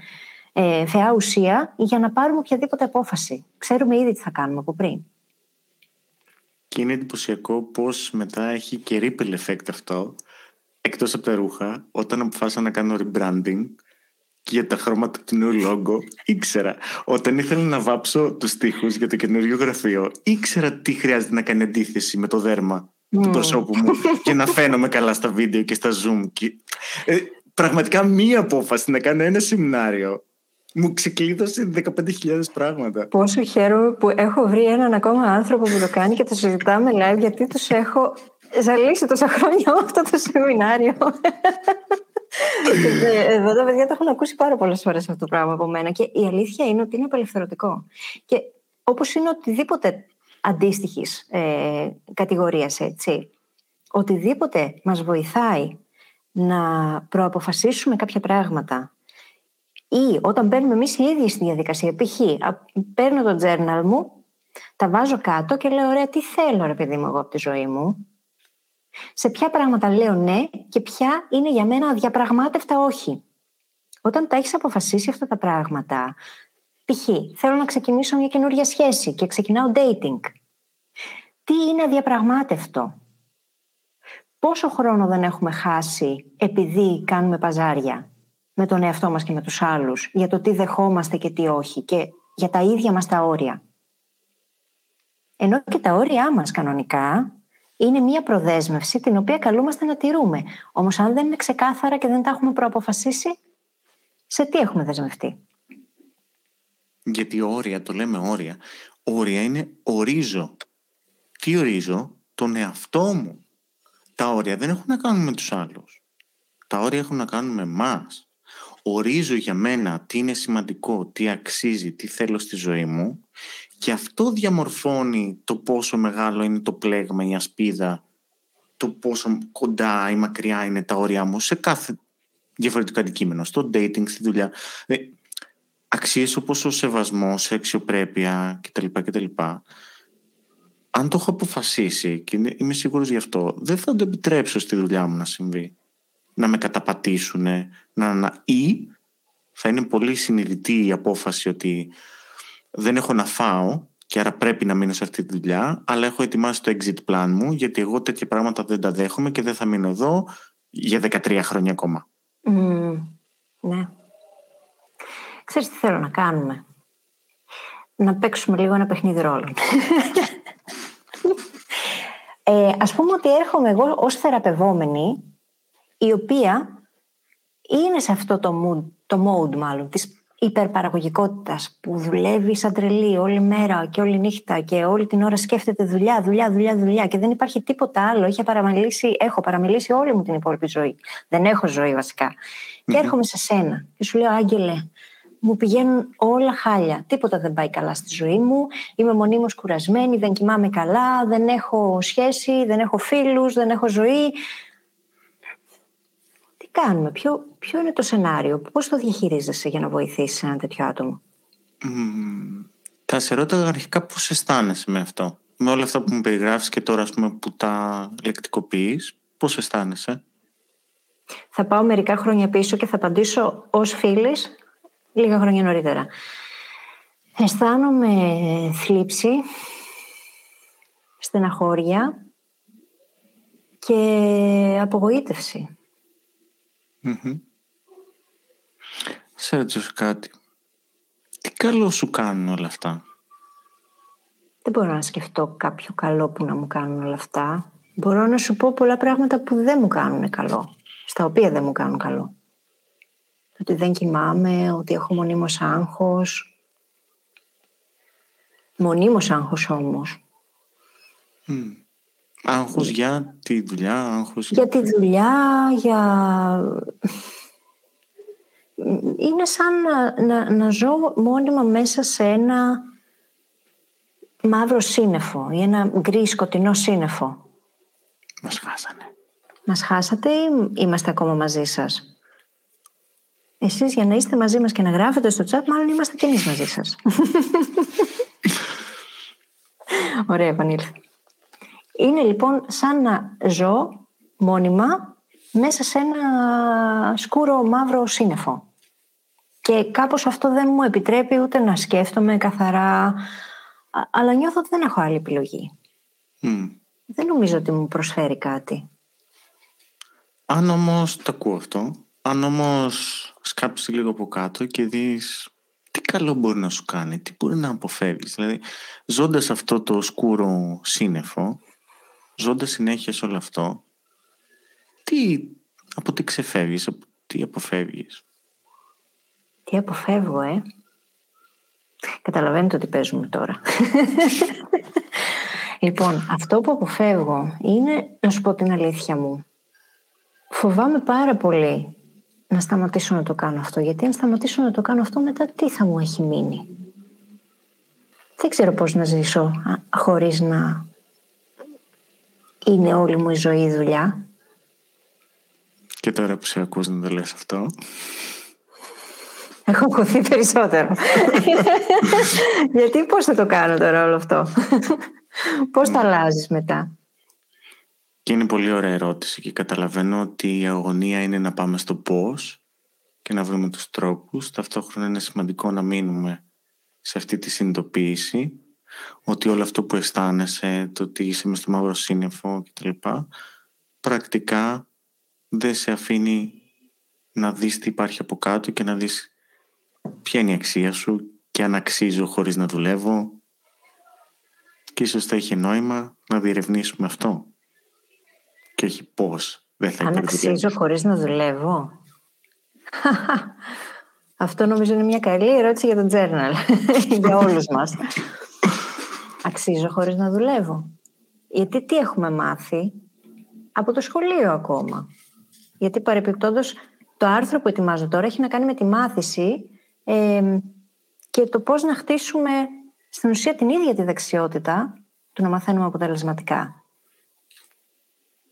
ε, θεά ουσία για να πάρουμε οποιαδήποτε απόφαση. Ξέρουμε ήδη τι θα κάνουμε από πριν. Και είναι εντυπωσιακό πώς μετά έχει και ripple effect αυτό, εκτός από τα ρούχα, όταν αποφάσισα να κάνω rebranding και για τα χρώματα του νέου λόγκο, ήξερα. Όταν ήθελα να βάψω τους τοίχου για το καινούριο γραφείο, ήξερα τι χρειάζεται να κάνει αντίθεση με το δέρμα mm. του προσώπου μου και να φαίνομαι καλά στα βίντεο και στα zoom. Και... Ε, πραγματικά μία απόφαση να κάνω ένα σεμινάριο μου ξεκλείδωσε 15.000 πράγματα. Πόσο χαίρομαι που έχω βρει έναν ακόμα άνθρωπο που το κάνει και το συζητάμε live γιατί τους έχω ζαλίσει τόσα χρόνια *laughs* αυτό το σεμινάριο. Εδώ τα παιδιά το έχουν ακούσει πάρα πολλές φορές αυτό το πράγμα από μένα και η αλήθεια είναι ότι είναι απελευθερωτικό. Και όπως είναι οτιδήποτε αντίστοιχης ε, κατηγορίας, έτσι. Οτιδήποτε μας βοηθάει να προαποφασίσουμε κάποια πράγματα ή όταν μπαίνουμε εμείς οι ίδιοι στη διαδικασία, π.χ. παίρνω το journal μου, τα βάζω κάτω και λέω: Ωραία, τι θέλω, ρε παιδί μου, εγώ από τη ζωή μου. Σε ποια πράγματα λέω ναι και ποια είναι για μένα αδιαπραγμάτευτα όχι. Όταν τα έχεις αποφασίσει αυτά τα πράγματα, π.χ. θέλω να ξεκινήσω μια καινούργια σχέση και ξεκινάω dating. Τι είναι αδιαπραγμάτευτο; Πόσο χρόνο δεν έχουμε χάσει επειδή κάνουμε παζάρια με τον εαυτό μας και με τους άλλους για το τι δεχόμαστε και τι όχι και για τα ίδια μας τα όρια; Ενώ και τα όρια μας κανονικά είναι μία προδέσμευση την οποία καλούμαστε να τηρούμε. Όμως αν δεν είναι ξεκάθαρα και δεν τα έχουμε προαποφασίσει, σε τι έχουμε δεσμευτεί; Γιατί όρια, το λέμε όρια, όρια είναι ορίζω. Τι ορίζω, τον εαυτό μου. Τα όρια δεν έχουν να κάνουν με τους άλλους. Τα όρια έχουν να κάνουν με εμάς ορίζω για μένα τι είναι σημαντικό, τι αξίζει, τι θέλω στη ζωή μου και αυτό διαμορφώνει το πόσο μεγάλο είναι το πλέγμα, η ασπίδα, το πόσο κοντά ή μακριά είναι τα όρια μου σε κάθε διαφορετικό αντικείμενο, στο dating, στη δουλειά. Ε, αξίες όπως ο σεβασμός, η αξιοπρέπεια κτλ. κτλ. Αν το έχω αποφασίσει και είμαι σίγουρος γι' αυτό, δεν θα το επιτρέψω στη δουλειά μου να συμβεί. Να με καταπατήσουν, να, να, ή θα είναι πολύ συνειδητή η απόφαση ότι δεν έχω να φάω και άρα πρέπει να μείνω σε αυτή τη δουλειά, αλλά έχω ετοιμάσει το exit plan μου, γιατί εγώ τέτοια πράγματα δεν τα δέχομαι και δεν θα μείνω εδώ για 13 χρόνια ακόμα. Mm, ναι. Ξέρεις τι θέλω να κάνουμε; Να παίξουμε λίγο ένα παιχνίδι ρόλων. *laughs* ε, ας πούμε ότι έρχομαι εγώ ως θεραπευόμενη, η οποία είναι σε αυτό το mood, το mode μάλλον, της υπερπαραγωγικότητας που δουλεύει σαν τρελή όλη μέρα και όλη νύχτα και όλη την ώρα σκέφτεται δουλειά, δουλειά, δουλειά, δουλειά και δεν υπάρχει τίποτα άλλο. Έχει παραμελήσει, έχω παραμελήσει όλη μου την υπόλοιπη ζωή. Δεν έχω ζωή Και έρχομαι σε σένα και σου λέω, Άγγελε, μου πηγαίνουν όλα χάλια. Τίποτα δεν πάει καλά στη ζωή μου. Είμαι μονίμως κουρασμένη, δεν κοιμάμαι καλά, δεν έχω σχέση, δεν έχω φίλους, δεν έχω ζωή κάνουμε, ποιο, ποιο είναι το σενάριο, πώς το διαχειρίζεσαι για να βοηθήσεις ένα τέτοιο άτομο; Mm, θα σε ρώταγα αρχικά πώς αισθάνεσαι με αυτό. Με όλα αυτά που μου περιγράφεις και τώρα ας πούμε, που τα λεκτικοποιείς, πώς αισθάνεσαι; Θα πάω μερικά χρόνια πίσω και θα απαντήσω ως φίλης λίγα χρόνια νωρίτερα. Αισθάνομαι θλίψη, στεναχώρια και απογοήτευση. Mm-hmm. Σε ρωτήσω κάτι. Τι καλό σου κάνουν όλα αυτά; Δεν μπορώ να σκεφτώ κάποιο καλό που να μου κάνουν όλα αυτά. Μπορώ να σου πω πολλά πράγματα που δεν μου κάνουν καλό. Στα οποία δεν μου κάνουν καλό. Ότι δεν κοιμάμαι, ότι έχω μονίμως άγχος. Μονίμως άγχος όμως. Άγχος για τη δουλειά, άγχος... Για τη δουλειά, για... Είναι σαν να, να, να ζω μόνιμα μέσα σε ένα μαύρο σύννεφο ή ένα γκρι σκοτεινό σύννεφο. Μας χάσανε. Μας χάσατε ή είμαστε ακόμα μαζί σας; Εσείς για να είστε μαζί μας και να γράφετε στο chat, μάλλον είμαστε και εμείς μαζί σας. *laughs* Ωραία, επανήλθε. Είναι λοιπόν σαν να ζω μόνιμα μέσα σε ένα σκούρο μαύρο σύννεφο. Και κάπως αυτό δεν μου επιτρέπει ούτε να σκέφτομαι καθαρά, αλλά νιώθω ότι δεν έχω άλλη επιλογή. Δεν νομίζω ότι μου προσφέρει κάτι. Αν όμως το ακούω αυτό, αν όμως σκάψεις λίγο από κάτω και δεις τι καλό μπορεί να σου κάνει, τι μπορεί να αποφεύγεις. Δηλαδή, ζώντας αυτό το σκούρο σύννεφο, ζώντας συνέχεια σε όλο αυτό, τι, από τι ξεφεύγεις, από τι αποφεύγεις; Τι αποφεύγω, ε; Καταλαβαίνετε ότι παίζουμε τώρα. *laughs* λοιπόν, αυτό που αποφεύγω είναι, να σου πω την αλήθεια μου, φοβάμαι πάρα πολύ να σταματήσω να το κάνω αυτό. Γιατί αν σταματήσω να το κάνω αυτό, μετά τι θα μου έχει μείνει; Δεν ξέρω πώς να ζήσω χωρίς να είναι όλη μου η ζωή η δουλειά. Και τώρα που σε ακούς να το λες αυτό. Έχω ακουθεί περισσότερο. *laughs* Γιατί πώς θα το κάνω τώρα όλο αυτό; πώς θα αλλάζεις μετά; Και είναι πολύ ωραία ερώτηση και καταλαβαίνω ότι η αγωνία είναι να πάμε στο πώς και να βρούμε τους τρόπους. Ταυτόχρονα είναι σημαντικό να μείνουμε σε αυτή τη συνειδητοποίηση ότι όλο αυτό που αισθάνεσαι, το ότι είσαι μες στο μαύρο σύννεφο κτλ. Πρακτικά δεν σε αφήνει να δεις τι υπάρχει από κάτω και να δεις ποια είναι η αξία σου και αν αξίζω χωρίς να δουλεύω και ίσως θα έχει νόημα να διερευνήσουμε αυτό και όχι πώς δεν θα Αν αξίζω χωρίς να δουλεύω *laughs* αυτό νομίζω είναι μια καλή ερώτηση για το journal *laughs* για όλους μας αξίζω χωρίς να δουλεύω. Γιατί τι έχουμε μάθει; Από το σχολείο ακόμα. Γιατί παρεπιπτόντως το άρθρο που ετοιμάζω τώρα έχει να κάνει με τη μάθηση και το πώς να χτίσουμε στην ουσία την ίδια τη δεξιότητα του να μαθαίνουμε αποτελεσματικά.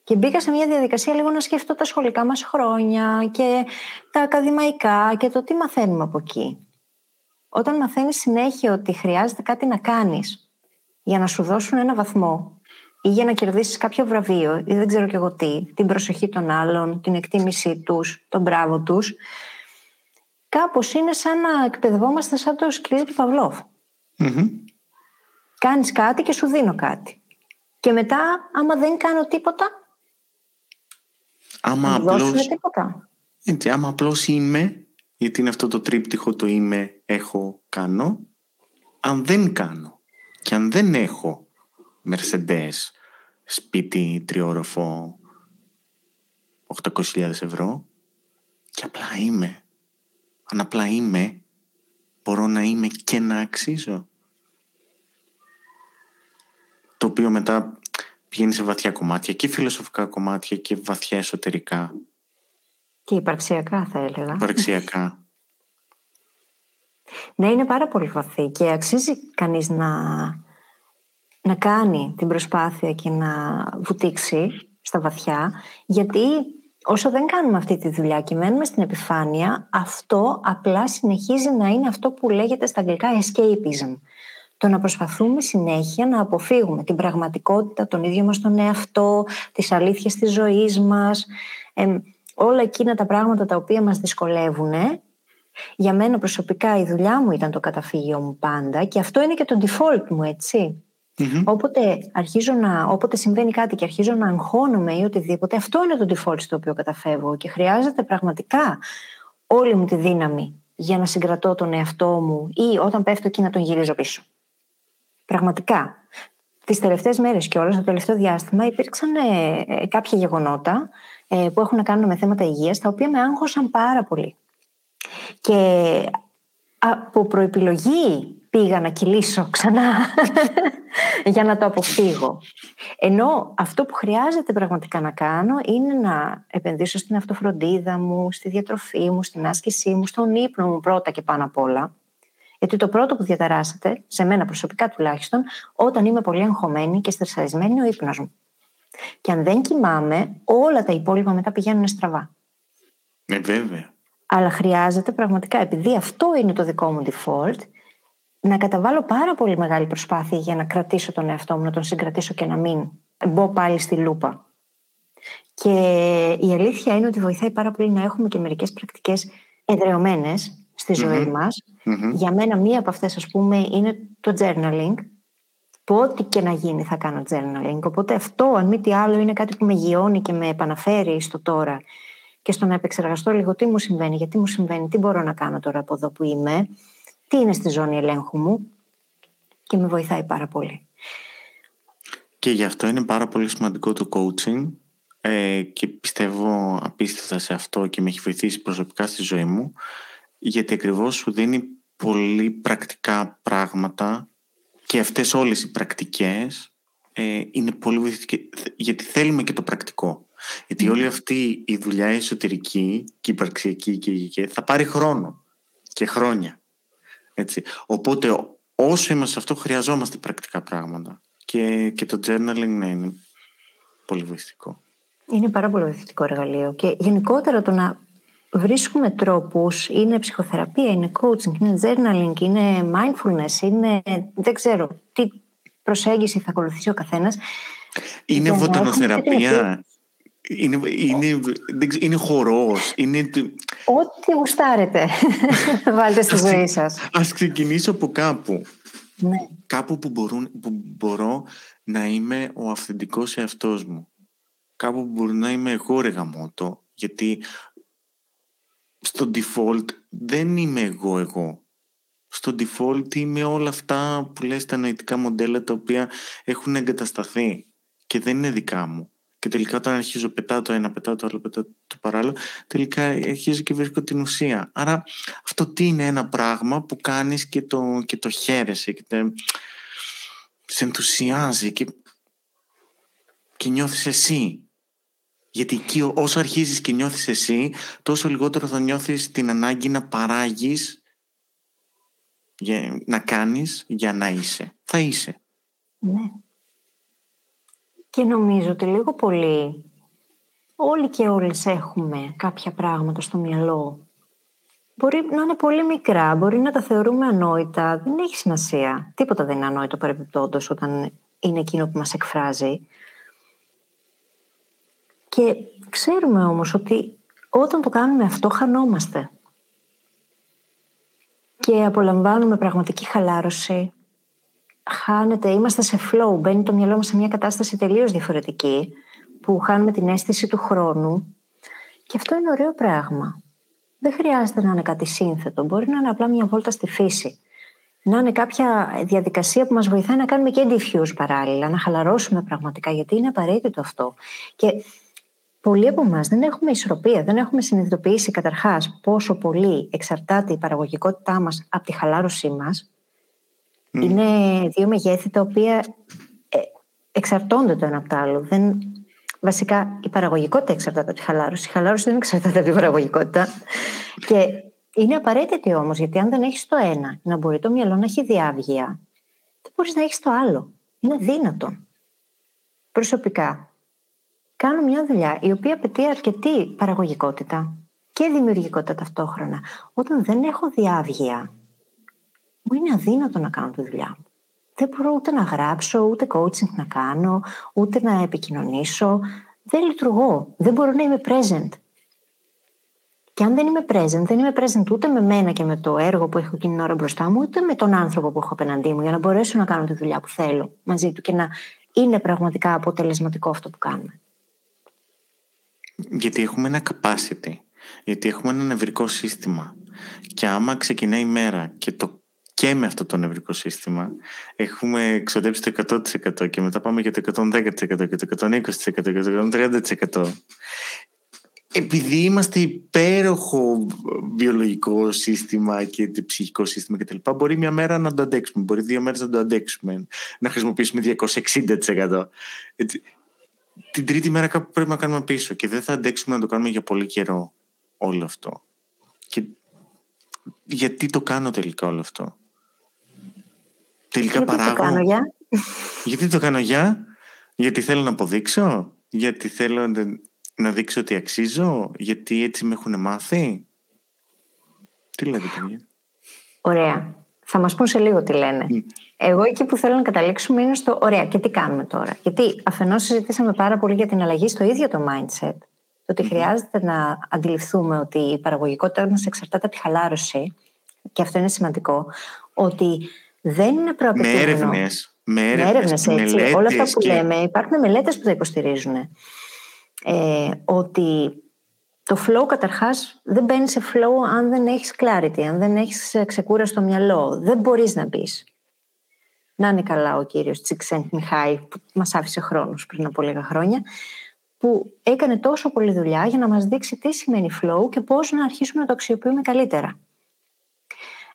Και μπήκα σε μια διαδικασία λίγο να σκεφτώ τα σχολικά μας χρόνια και τα ακαδημαϊκά και το τι μαθαίνουμε από εκεί. όταν μαθαίνεις συνέχεια ότι χρειάζεται κάτι να κάνεις για να σου δώσουν ένα βαθμό ή για να κερδίσεις κάποιο βραβείο ή δεν ξέρω και εγώ τι, την προσοχή των άλλων, την εκτίμησή τους, τον μπράβο τους, κάπως είναι σαν να εκπαιδευόμαστε σαν το σκυλί του Παυλόφ. Mm-hmm. Κάνεις κάτι και σου δίνω κάτι. Και μετά, άμα δεν κάνω τίποτα, άμα απλώς, τίποτα. Έτσι, άμα απλώς είμαι, γιατί είναι αυτό το τρίπτυχο το είμαι, έχω, κάνω, αν δεν κάνω και αν δεν έχω Mercedes, σπίτι, τριόροφο, 800.000 ευρώ και απλά είμαι. Αν απλά είμαι, μπορώ να είμαι και να αξίζω. Το οποίο μετά πηγαίνει σε βαθιά κομμάτια και φιλοσοφικά κομμάτια και βαθιά εσωτερικά. Και υπαρξιακά θα έλεγα. Υπαρξιακά. Ναι, είναι πάρα πολύ βαθύ και αξίζει κανείς να, να κάνει την προσπάθεια και να βουτήξει στα βαθιά, γιατί όσο δεν κάνουμε αυτή τη δουλειά και μένουμε στην επιφάνεια, αυτό απλά συνεχίζει να είναι αυτό που λέγεται στα αγγλικά escapism. Το να προσπαθούμε συνέχεια να αποφύγουμε την πραγματικότητα, τον ίδιο μας τον εαυτό, τις αλήθειες της ζωής μας, όλα εκείνα τα πράγματα τα οποία μας δυσκολεύουν. Για μένα προσωπικά η δουλειά μου ήταν το καταφύγιο μου πάντα και αυτό είναι και το default μου, έτσι. Mm-hmm. Όποτε, αρχίζω να, όποτε συμβαίνει κάτι και αρχίζω να αγχώνομαι ή οτιδήποτε, αυτό είναι το default στο οποίο καταφεύγω και χρειάζεται πραγματικά όλη μου τη δύναμη για να συγκρατώ τον εαυτό μου ή όταν πέφτω εκεί να τον γυρίζω πίσω. Πραγματικά. Τις τελευταίες μέρες και όλα, στο τελευταίο διάστημα, υπήρξαν ε, ε, κάποια γεγονότα ε, που έχουν να κάνουν με θέματα υγείας, τα οποία με άγχωσαν πάρα πολύ. Και από προεπιλογή πήγα να κυλήσω ξανά *laughs* για να το αποφύγω. Ενώ αυτό που χρειάζεται πραγματικά να κάνω είναι να επενδύσω στην αυτοφροντίδα μου, στη διατροφή μου, στην άσκησή μου, στον ύπνο μου πρώτα και πάνω απ' όλα. Γιατί το πρώτο που διαταράσσεται, σε μένα προσωπικά τουλάχιστον, όταν είμαι πολύ εγχωμένη και στρεσαρισμένη, είναι ο ύπνος μου. Και αν δεν κοιμάμαι, όλα τα υπόλοιπα μετά πηγαίνουν στραβά. Ναι, βέβαια. Αλλά χρειάζεται πραγματικά, επειδή αυτό είναι το δικό μου default, να καταβάλω πάρα πολύ μεγάλη προσπάθεια για να κρατήσω τον εαυτό μου, να τον συγκρατήσω και να μην μπω πάλι στη λούπα. Και η αλήθεια είναι ότι βοηθάει πάρα πολύ να έχουμε και μερικές πρακτικές εδρεωμένες στη ζωή mm μας. Για μένα μία από αυτές, ας πούμε, είναι το journaling, που ό,τι και να γίνει θα κάνω journaling. Οπότε αυτό, αν μη τι άλλο, είναι κάτι που με γιώνει και με επαναφέρει στο τώρα και στο να επεξεργαστώ λίγο τι μου συμβαίνει, γιατί μου συμβαίνει, τι μπορώ να κάνω τώρα από εδώ που είμαι τι είναι στη ζώνη ελέγχου μου και με βοηθάει πάρα πολύ. Και γι' αυτό είναι πάρα πολύ σημαντικό το coaching ε, και πιστεύω απίστευτα σε αυτό και με έχει βοηθήσει προσωπικά στη ζωή μου γιατί ακριβώς σου δίνει πολύ πρακτικά πράγματα και αυτές όλες οι πρακτικές ε, είναι πολύ βοηθητικές γιατί θέλουμε και το πρακτικό. Γιατί όλη αυτή η δουλειά εσωτερική και υπαρξιακή και, και θα πάρει χρόνο και χρόνια. Έτσι. Οπότε όσο είμαστε σε αυτό χρειαζόμαστε πρακτικά πράγματα. Και, και το journaling ναι, είναι πολύ βοηθητικό. Είναι πάρα πολύ βοηθητικό εργαλείο. Και γενικότερα το να βρίσκουμε τρόπους, είναι ψυχοθεραπεία, είναι coaching, είναι journaling, είναι mindfulness, είναι δεν ξέρω τι προσέγγιση θα ακολουθήσει ο καθένας. Είναι βοτανοθεραπεία, είναι, είναι, είναι χορός. Είναι... Ό,τι γουστάρετε *laughs* βάλτε στη ζωή σας. Ας ξεκινήσω από κάπου. Ναι. Κάπου που, μπορούν, που μπορώ να είμαι ο αυθεντικός εαυτός μου. Κάπου που μπορώ να είμαι εγώ ρε γαμώτο. Γιατί στο default δεν είμαι εγώ εγώ. Στο default είμαι όλα αυτά που λες τα νοητικά μοντέλα τα οποία έχουν εγκατασταθεί και δεν είναι δικά μου. Και τελικά όταν αρχίζω πετάω το ένα, πετάω το άλλο, πετάω το παράλληλο, τελικά αρχίζω και βρίσκω την ουσία. Άρα αυτό τι είναι ένα πράγμα που κάνεις και το, και το χαίρεσαι και το, σε ενθουσιάζει και, και νιώθεις εσύ. Γιατί εκεί όσο αρχίζεις και νιώθεις εσύ, τόσο λιγότερο θα νιώθεις την ανάγκη να παράγεις, για, να κάνεις για να είσαι. Θα είσαι. Ναι. Και νομίζω ότι λίγο πολύ όλοι και όλες έχουμε κάποια πράγματα στο μυαλό μπορεί να είναι πολύ μικρά, μπορεί να τα θεωρούμε ανόητα. Δεν έχει σημασία. Τίποτα δεν είναι ανόητο παρεμπιπτόντως όταν είναι εκείνο που μας εκφράζει. Και ξέρουμε όμως ότι όταν το κάνουμε αυτό χανόμαστε. Και απολαμβάνουμε πραγματική χαλάρωση. Χάνεται, είμαστε σε flow, μπαίνει το μυαλό μας σε μια κατάσταση τελείως διαφορετική που χάνουμε την αίσθηση του χρόνου και αυτό είναι ωραίο πράγμα. Δεν χρειάζεται να είναι κάτι σύνθετο. Μπορεί να είναι απλά μια βόλτα στη φύση. Να είναι κάποια διαδικασία που μας βοηθάει να κάνουμε και diffuse παράλληλα, να χαλαρώσουμε πραγματικά, γιατί είναι απαραίτητο αυτό. Και πολλοί από εμάς δεν έχουμε ισορροπία, δεν έχουμε συνειδητοποιήσει καταρχάς πόσο πολύ εξαρτάται η παραγωγικότητά μας από τη χαλάρωσή μας. Είναι δύο μεγέθη τα οποία ε, εξαρτώνται το ένα από το άλλο. Δεν, Βασικά, η παραγωγικότητα εξαρτάται από τη χαλάρωση. Η χαλάρωση δεν εξαρτάται από την παραγωγικότητα. Και είναι απαραίτητη όμως, γιατί αν δεν έχεις το ένα, να μπορεί το μυαλό να έχει διάβγεια, δεν μπορείς να έχεις το άλλο. Είναι δύνατο. Προσωπικά, κάνω μια δουλειά η οποία απαιτεί αρκετή παραγωγικότητα και δημιουργικότητα ταυτόχρονα. Όταν δεν έχω διάβγεια, μου είναι αδύνατο να κάνω τη δουλειά μου δεν μπορώ ούτε να γράψω, ούτε coaching να κάνω, ούτε να επικοινωνήσω. Δεν λειτουργώ. Δεν μπορώ να είμαι present. Και αν δεν είμαι present, δεν είμαι present ούτε με μένα και με το έργο που έχω εκείνη την ώρα μπροστά μου, ούτε με τον άνθρωπο που έχω απέναντί μου, για να μπορέσω να κάνω τη δουλειά που θέλω μαζί του και να είναι πραγματικά αποτελεσματικό αυτό που κάνουμε. Γιατί έχουμε ένα capacity. Γιατί έχουμε ένα νευρικό σύστημα. Και άμα ξεκινάει η μέρα και το και με αυτό το νευρικό σύστημα έχουμε εξοδέψει το 100% και μετά πάμε για το 110% και το 120% και το 130% επειδή είμαστε υπέροχο βιολογικό σύστημα και ψυχικό σύστημα κτλ. Μπορεί μια μέρα να το αντέξουμε, μπορεί δύο μέρες να το αντέξουμε, να χρησιμοποιήσουμε 260%. Έτσι, την τρίτη μέρα κάπου πρέπει να κάνουμε πίσω και δεν θα αντέξουμε να το κάνουμε για πολύ καιρό όλο αυτό. Και γιατί το κάνω τελικά όλο αυτό; Τελικά Γιατί παράγω. Το κάνω για; Γιατί το κάνω για; Γιατί θέλω να αποδείξω; Γιατί θέλω να δείξω ότι αξίζω; Γιατί έτσι με έχουν μάθει; Τι λέτε παιδιά; Ωραία. Θα μας πούν σε λίγο τι λένε. Εγώ εκεί που θέλω να καταλήξουμε είναι στο ωραία και τι κάνουμε τώρα. Γιατί αφενός συζητήσαμε πάρα πολύ για την αλλαγή στο ίδιο το mindset. Το ότι χρειάζεται να αντιληφθούμε ότι η παραγωγικότητα μας εξαρτάται από τη χαλάρωση και αυτό είναι σημαντικό. Ότι δεν είναι προαπαιτούμενο. Με έρευνες. Με έρευνες, έτσι. Όλα αυτά που λέμε, υπάρχουν μελέτες που τα υποστηρίζουν. Ε, ότι το flow καταρχάς δεν μπαίνεις σε flow αν δεν έχεις clarity, αν δεν έχεις ξεκούραση στο μυαλό. Δεν μπορείς να μπεις. Να είναι καλά ο κύριος Τσιξέντ Μιχάη, που μας άφησε χρόνου πριν από λίγα χρόνια, που έκανε τόσο πολλή δουλειά για να μας δείξει τι σημαίνει flow και πώς να αρχίσουμε να το αξιοποιούμε καλύτερα.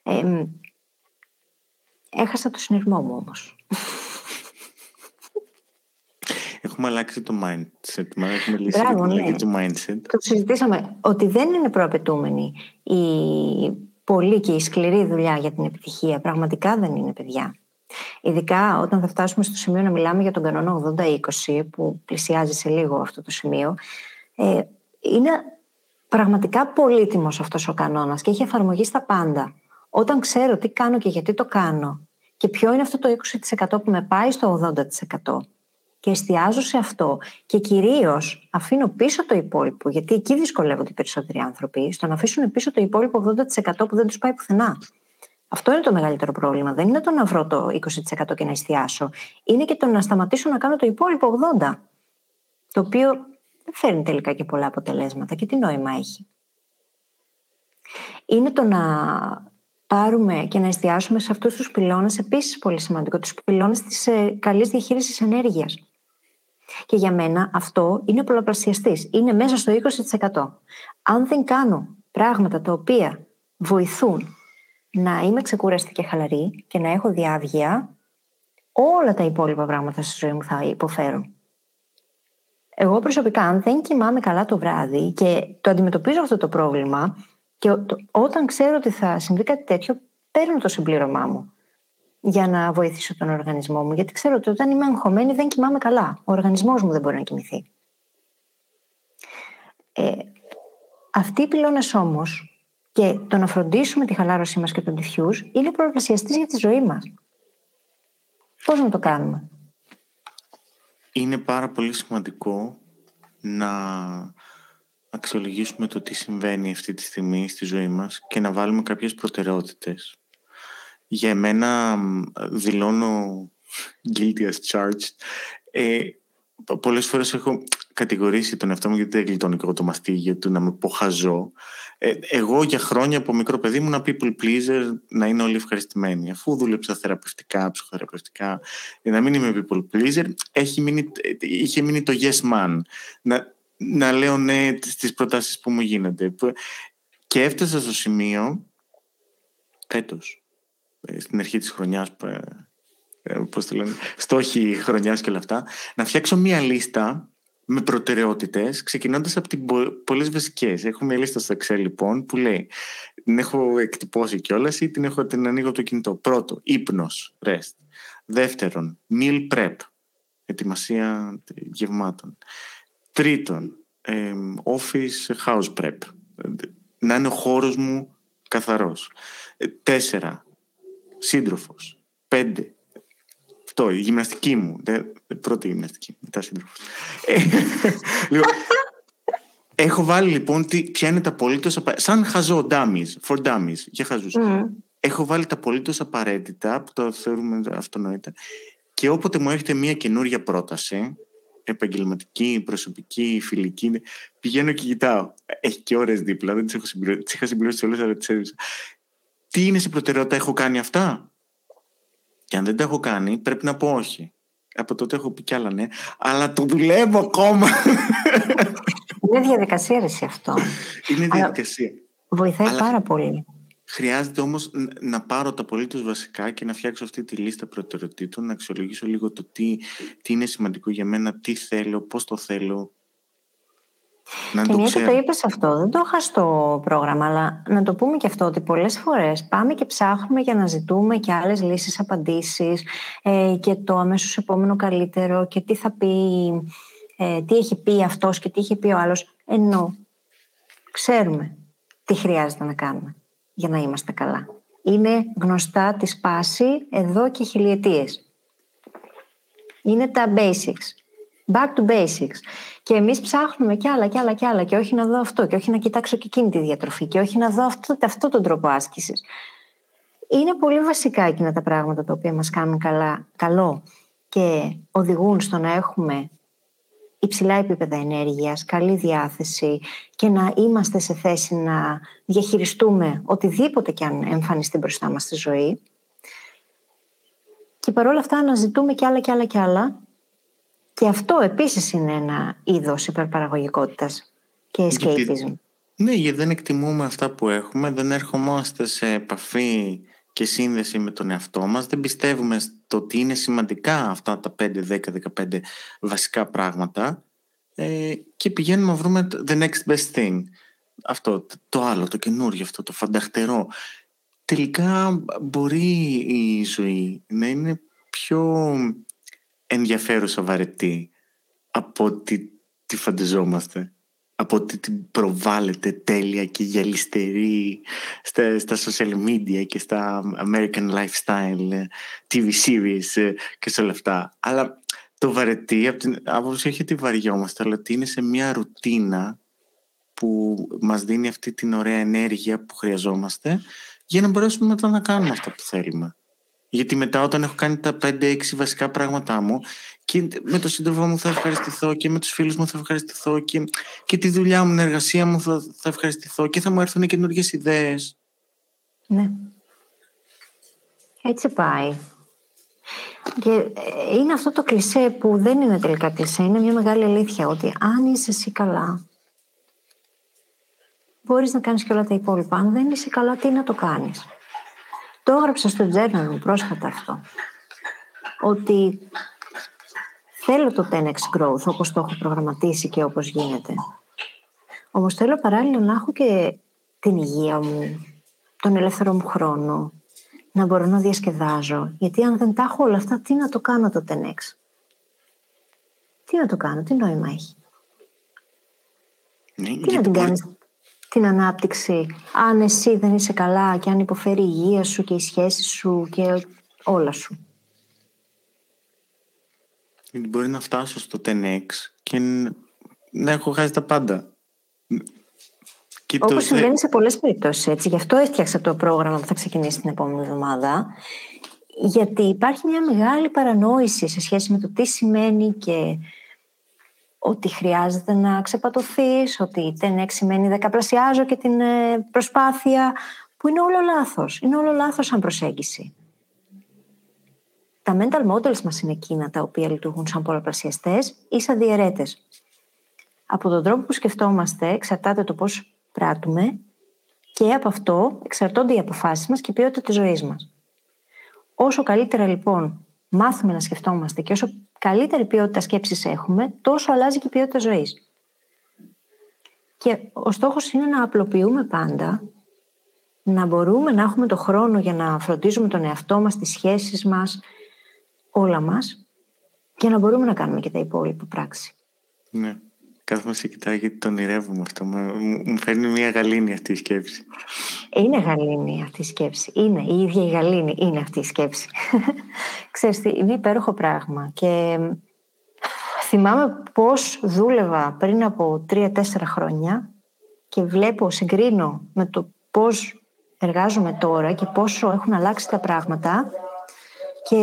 Ε, Έχασα το συνειρμό μου όμως. Έχουμε αλλάξει το mindset. Μας έχουμε λύσει Μπράβο, ναι. το mindset. Το συζητήσαμε ότι δεν είναι προαπαιτούμενη η πολύ και η σκληρή δουλειά για την επιτυχία. Πραγματικά δεν είναι, παιδιά. Ειδικά όταν θα φτάσουμε στο σημείο να μιλάμε για τον κανόνα 80-20, που πλησιάζει σε λίγο αυτό το σημείο, ε, είναι πραγματικά πολύτιμος αυτός ο κανόνας και έχει εφαρμογή στα πάντα. Όταν ξέρω τι κάνω και γιατί το κάνω και ποιο είναι αυτό το 20% που με πάει στο 80% και εστιάζω σε αυτό και κυρίως αφήνω πίσω το υπόλοιπο, γιατί εκεί δυσκολεύονται οι περισσότεροι άνθρωποι, στο να αφήσουν πίσω το υπόλοιπο 80% που δεν τους πάει πουθενά. Αυτό είναι το μεγαλύτερο πρόβλημα. Δεν είναι το να βρω το 20% και να εστιάσω. Είναι και το να σταματήσω να κάνω το υπόλοιπο 80%. Το οποίο δεν φέρνει τελικά και πολλά αποτελέσματα. Και τι νόημα έχει. Είναι το να πάρουμε και να εστιάσουμε σε αυτούς τους πυλώνες, επίσης πολύ σημαντικό, τους πυλώνες της ε, καλής διαχείρισης ενέργειας. Και για μένα αυτό είναι πολλαπλασιαστής. Είναι μέσα στο 20%. Αν δεν κάνω πράγματα τα οποία βοηθούν να είμαι ξεκούραστη και χαλαρή και να έχω διάβγεια, όλα τα υπόλοιπα πράγματα στη ζωή μου θα υποφέρουν. Εγώ προσωπικά, αν δεν κοιμάμαι καλά το βράδυ και το αντιμετωπίζω αυτό το πρόβλημα, και όταν ξέρω ότι θα συμβεί κάτι τέτοιο, παίρνω το συμπλήρωμά μου για να βοηθήσω τον οργανισμό μου. Γιατί ξέρω ότι όταν είμαι αγχωμένη δεν κοιμάμαι καλά. Ο οργανισμός μου δεν μπορεί να κοιμηθεί. Ε, αυτοί οι πυλώνες όμως Και το να φροντίσουμε τη χαλάρωσή μας και τον diffuse είναι προγρασιαστής για τη ζωή μας. Πώς να το κάνουμε; Είναι πάρα πολύ σημαντικό να αξιολογήσουμε το τι συμβαίνει αυτή τη στιγμή στη ζωή μας και να βάλουμε κάποιες προτεραιότητες. Για μένα δηλώνω guilty as charged. Ε, πολλές φορές έχω κατηγορήσει τον εαυτό μου γιατί δεν γλιτώνω το μαστίγιο του να με πω χαζό. Ε, εγώ για χρόνια από μικρό παιδί μου να people pleaser, να είναι όλοι ευχαριστημένοι. Αφού δούλεψα θεραπευτικά, ψυχοθεραπευτικά, να μην είμαι people pleaser, έχει μείνει, είχε μείνει το yes man. Να, να λέω ναι στις προτάσεις που μου γίνονται. Και έφτασα στο σημείο, φέτος, ε, στην αρχή της χρονιάς, ε, πώς το λένε, στόχοι χρονιάς και όλα αυτά, να φτιάξω μία λίστα με προτεραιότητες, ξεκινώντας από τις πολλές βασικές. Έχω μια λίστα στο Excel λοιπόν που λέει, την έχω εκτυπώσει κιόλας ή την, έχω, την ανοίγω το κινητό. Πρώτο, ύπνος, rest. Δεύτερον, meal prep, ετοιμασία γευμάτων. Τρίτον, office house prep, να είναι ο χώρος μου καθαρός. Ε, τέσσερα, σύντροφος. Πέντε, αυτό, η γυμναστική μου. Πρώτη γυμναστική, μετά σύντροφος. Ε, λοιπόν, έχω βάλει λοιπόν τι, ποια είναι τα απολύτως Σαν χαζό, dummies, for dummies, για χαζούς. Mm. Έχω βάλει τα απολύτως απαραίτητα, που το θεωρούμε αυτονόητα. Και όποτε μου έρχεται μια καινούρια πρόταση, επαγγελματική, προσωπική, φιλική, πηγαίνω και κοιτάω. Έχει και ώρες δίπλα, δεν τις έχω συμπληρώσει. Τις είχα συμπληρώσει όλες, αλλά τις Τι είναι σε προτεραιότητα, έχω κάνει αυτά; Και αν δεν τα έχω κάνει, πρέπει να πω όχι. Από τότε έχω πει κι άλλα ναι, αλλά το δουλεύω ακόμα. Είναι διαδικασία ρε αυτό. Είναι διαδικασία. βοηθάει αλλά πάρα πολύ. Χρειάζεται όμως να πάρω τα απολύτως βασικά και να φτιάξω αυτή τη λίστα προτεραιοτήτων, να αξιολογήσω λίγο το τι, τι είναι σημαντικό για μένα, τι θέλω, πώς το θέλω, να και μια το είπες αυτό, δεν το είχα στο πρόγραμμα, αλλά να το πούμε και αυτό ότι πολλές φορές πάμε και ψάχνουμε για να ζητούμε και άλλες λύσεις, απαντήσεις ε, και το αμέσως επόμενο καλύτερο και τι θα πει, ε, τι έχει πει αυτός και τι έχει πει ο άλλος, ενώ ξέρουμε τι χρειάζεται να κάνουμε για να είμαστε καλά. Είναι γνωστά τη σπάση εδώ και χιλιετίες. Είναι τα basics. Back to basics. Και εμείς ψάχνουμε κι άλλα κι άλλα κι άλλα και όχι να δω αυτό και όχι να κοιτάξω και εκείνη τη διατροφή και όχι να δω αυτό, αυτό τον τρόπο άσκησης. Είναι πολύ βασικά εκείνα τα πράγματα τα οποία μας κάνουν καλά, καλό και οδηγούν στο να έχουμε υψηλά επίπεδα ενέργειας, καλή διάθεση και να είμαστε σε θέση να διαχειριστούμε οτιδήποτε και αν εμφανιστεί μπροστά μας στη ζωή. Και παρόλα αυτά αναζητούμε κι άλλα κι άλλα κι άλλα και αυτό επίσης είναι ένα είδος υπερπαραγωγικότητας και escapism. ναι, γιατί δεν εκτιμούμε αυτά που έχουμε, δεν ερχομαστε σε επαφή και σύνδεση με τον εαυτό μας, δεν πιστεύουμε στο ότι είναι σημαντικά αυτά τα 5, 10, 15 βασικά πράγματα ε, και πηγαίνουμε να βρούμε the next best thing. Αυτό, το άλλο, το καινούριο, αυτό το φανταχτερό. Τελικά μπορεί η ζωή να είναι πιο ενδιαφέρουσα βαρετή από ότι τη φανταζόμαστε από ότι την προβάλλεται τέλεια και γυαλιστερή στα, στα social media και στα American lifestyle TV series και σε όλα αυτά. Αλλά το βαρετή από την άποψη όχι ότι βαριόμαστε, αλλά ότι είναι σε μια ρουτίνα που μας δίνει αυτή την ωραία ενέργεια που χρειαζόμαστε για να μπορέσουμε μετά να κάνουμε αυτό που θέλουμε. Γιατί μετά όταν έχω κάνει τα 5-6 βασικά πράγματά μου και με τον σύντροφο μου θα ευχαριστηθώ και με τους φίλους μου θα ευχαριστηθώ και, και τη δουλειά μου, την εργασία μου θα, θα ευχαριστηθώ και θα μου έρθουν καινούργιες ιδέες. Ναι. Έτσι πάει. Και ε, είναι αυτό το κλισέ που δεν είναι τελικά κλισέ, είναι μια μεγάλη αλήθεια ότι αν είσαι εσύ καλά, μπορείς να κάνεις και όλα τα υπόλοιπα. Αν δεν είσαι καλά, τι να το κάνεις; Το έγραψα στο journal μου πρόσφατα αυτό. Ότι θέλω το 10x growth όπως το έχω προγραμματίσει και όπως γίνεται. Όμως θέλω παράλληλα να έχω και την υγεία μου, τον ελεύθερο μου χρόνο, να μπορώ να διασκεδάζω. Γιατί αν δεν τα έχω όλα αυτά, τι να το κάνω το 10x. Τι να το κάνω, τι νόημα έχει; Ναι, τι να την κάνεις; Την ανάπτυξη αν εσύ δεν είσαι καλά και αν υποφέρει η υγεία σου και οι σχέσεις σου και όλα σου. Μπορεί να φτάσω στο 10x και να έχω χάσει τα πάντα. Όπως συμβαίνει σε πολλές περιπτώσεις έτσι. Γι' αυτό έφτιαξα το πρόγραμμα που θα ξεκινήσει την επόμενη εβδομάδα. Γιατί υπάρχει μια μεγάλη παρανόηση σε σχέση με το τι σημαίνει και ότι χρειάζεται να ξεπατωθείς, ότι ten σημαίνει δεκαπλασιάζω και την ε, προσπάθεια, που είναι όλο λάθος. Είναι όλο λάθος σαν προσέγγιση. Τα mental models μας είναι εκείνα τα οποία λειτουργούν σαν πολλαπλασιαστές ή σαν διαιρέτες. Από τον τρόπο που σκεφτόμαστε εξαρτάται το πώς πράττουμε και από αυτό εξαρτώνται οι αποφάσεις μας και η ποιότητα της ζωής μας. Όσο καλύτερα λοιπόν μάθουμε να σκεφτόμαστε και όσο καλύτερη ποιότητα σκέψης έχουμε, τόσο αλλάζει και η ποιότητα ζωής. Και ο στόχος είναι να απλοποιούμε πάντα, να μπορούμε να έχουμε το χρόνο για να φροντίζουμε τον εαυτό μας, τις σχέσεις μας, όλα μας και να μπορούμε να κάνουμε και τα υπόλοιπα πράξη. Ναι. Κάθομαι σε κοιτάω γιατί τον ονειρεύομαι αυτό. Μου, φέρνει μια γαλήνη αυτή η σκέψη. Είναι γαλήνη αυτή η σκέψη. Είναι η ίδια η γαλήνη. Είναι αυτή η σκέψη. *laughs* Ξέρεις τι, είναι υπέροχο πράγμα. Και θυμάμαι πώς δούλευα πριν από τρία-τέσσερα χρόνια και βλέπω, συγκρίνω με το πώς εργάζομαι τώρα και πόσο έχουν αλλάξει τα πράγματα και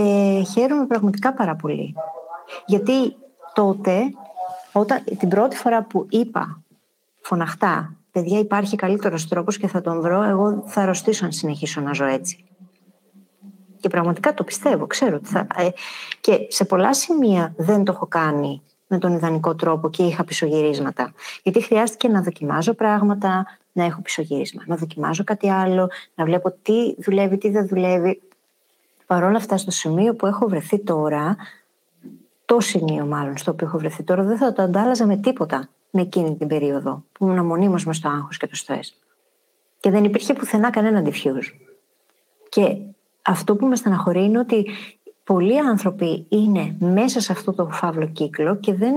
χαίρομαι πραγματικά πάρα πολύ. Γιατί τότε όταν, την πρώτη φορά που είπα φωναχτά, παιδιά υπάρχει καλύτερος τρόπος και θα τον βρω, εγώ θα αρρωστήσω αν συνεχίσω να ζω έτσι. Και πραγματικά το πιστεύω, ξέρω ότι θα... Ε, και σε πολλά σημεία δεν το έχω κάνει με τον ιδανικό τρόπο και είχα πισωγυρίσματα. Γιατί χρειάστηκε να δοκιμάζω πράγματα, να έχω πισωγύρισμα, να δοκιμάζω κάτι άλλο, να βλέπω τι δουλεύει, τι δεν δουλεύει. Παρ' όλα αυτά, στο σημείο που έχω βρεθεί τώρα, το σημείο μάλλον στο οποίο έχω βρεθεί τώρα δεν θα το αντάλλαζα με τίποτα με εκείνη την περίοδο που ήμουν μονίμως μες στο άγχος και το στρες. Και δεν υπήρχε πουθενά κανένα diffuse. Και αυτό που με στεναχωρεί είναι ότι πολλοί άνθρωποι είναι μέσα σε αυτό το φαύλο κύκλο και δεν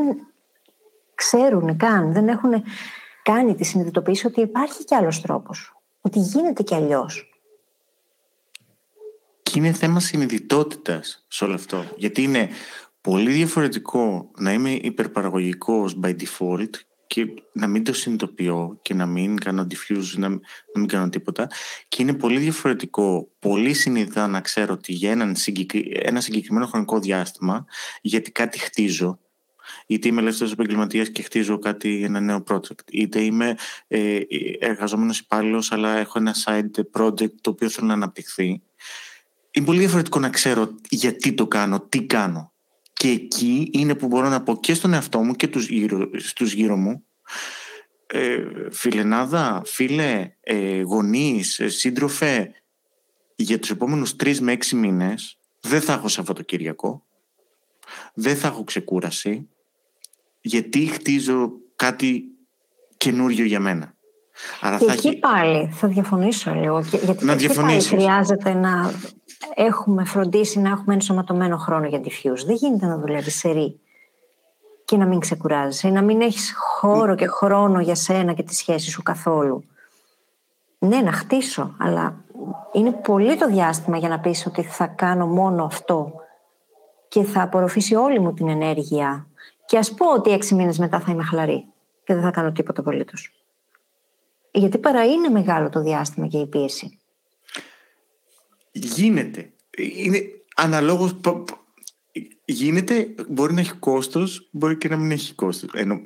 ξέρουν καν, δεν έχουν κάνει τη συνειδητοποίηση ότι υπάρχει κι άλλος τρόπος, ότι γίνεται κι αλλιώς. Και είναι θέμα συνειδητότητας σε όλο αυτό. Γιατί είναι πολύ διαφορετικό να είμαι υπερπαραγωγικός by default και να μην το συνειδητοποιώ και να μην κάνω diffuse, να, να μην κάνω τίποτα. Και είναι πολύ διαφορετικό, πολύ συνειδητά να ξέρω ότι για έναν ένα συγκεκριμένο χρονικό διάστημα, γιατί κάτι χτίζω, είτε είμαι ελεύθερος επαγγελματίας και χτίζω κάτι, ένα νέο project, είτε είμαι ε, εργαζόμενος υπάλληλος, αλλά έχω ένα side project το οποίο θέλω να αναπτυχθεί. Είναι πολύ διαφορετικό να ξέρω γιατί το κάνω, τι κάνω. Και εκεί είναι που μπορώ να πω και στον εαυτό μου και τους γύρω, στους γύρω μου ε, φιλενάδα, φίλε, ε, γονείς, ε, σύντροφε για τους επόμενους τρεις με έξι μήνες δεν θα έχω Σαββατοκύριακο δεν θα έχω ξεκούραση γιατί χτίζω κάτι καινούριο για μένα. Άρα και θα εκεί πάλι θα διαφωνήσω λίγο. Γιατί να εκεί πάλι χρειάζεται να έχουμε φροντίσει να έχουμε ενσωματωμένο χρόνο για diffuse. Δεν γίνεται να δουλεύει σε ρί και να μην ξεκουράζεσαι, να μην έχεις χώρο και χρόνο για σένα και τη σχέση σου καθόλου. Ναι, να χτίσω, αλλά είναι πολύ το διάστημα για να πεις ότι θα κάνω μόνο αυτό και θα απορροφήσει όλη μου την ενέργεια και ας πω ότι έξι μήνες μετά θα είμαι χαλαρή και δεν θα κάνω τίποτα απολύτως. Γιατί παρά είναι μεγάλο το διάστημα και η πίεση. Γίνεται. Είναι αναλόγως... Γίνεται, μπορεί να έχει κόστος, μπορεί και να μην έχει κόστος. Ενώ,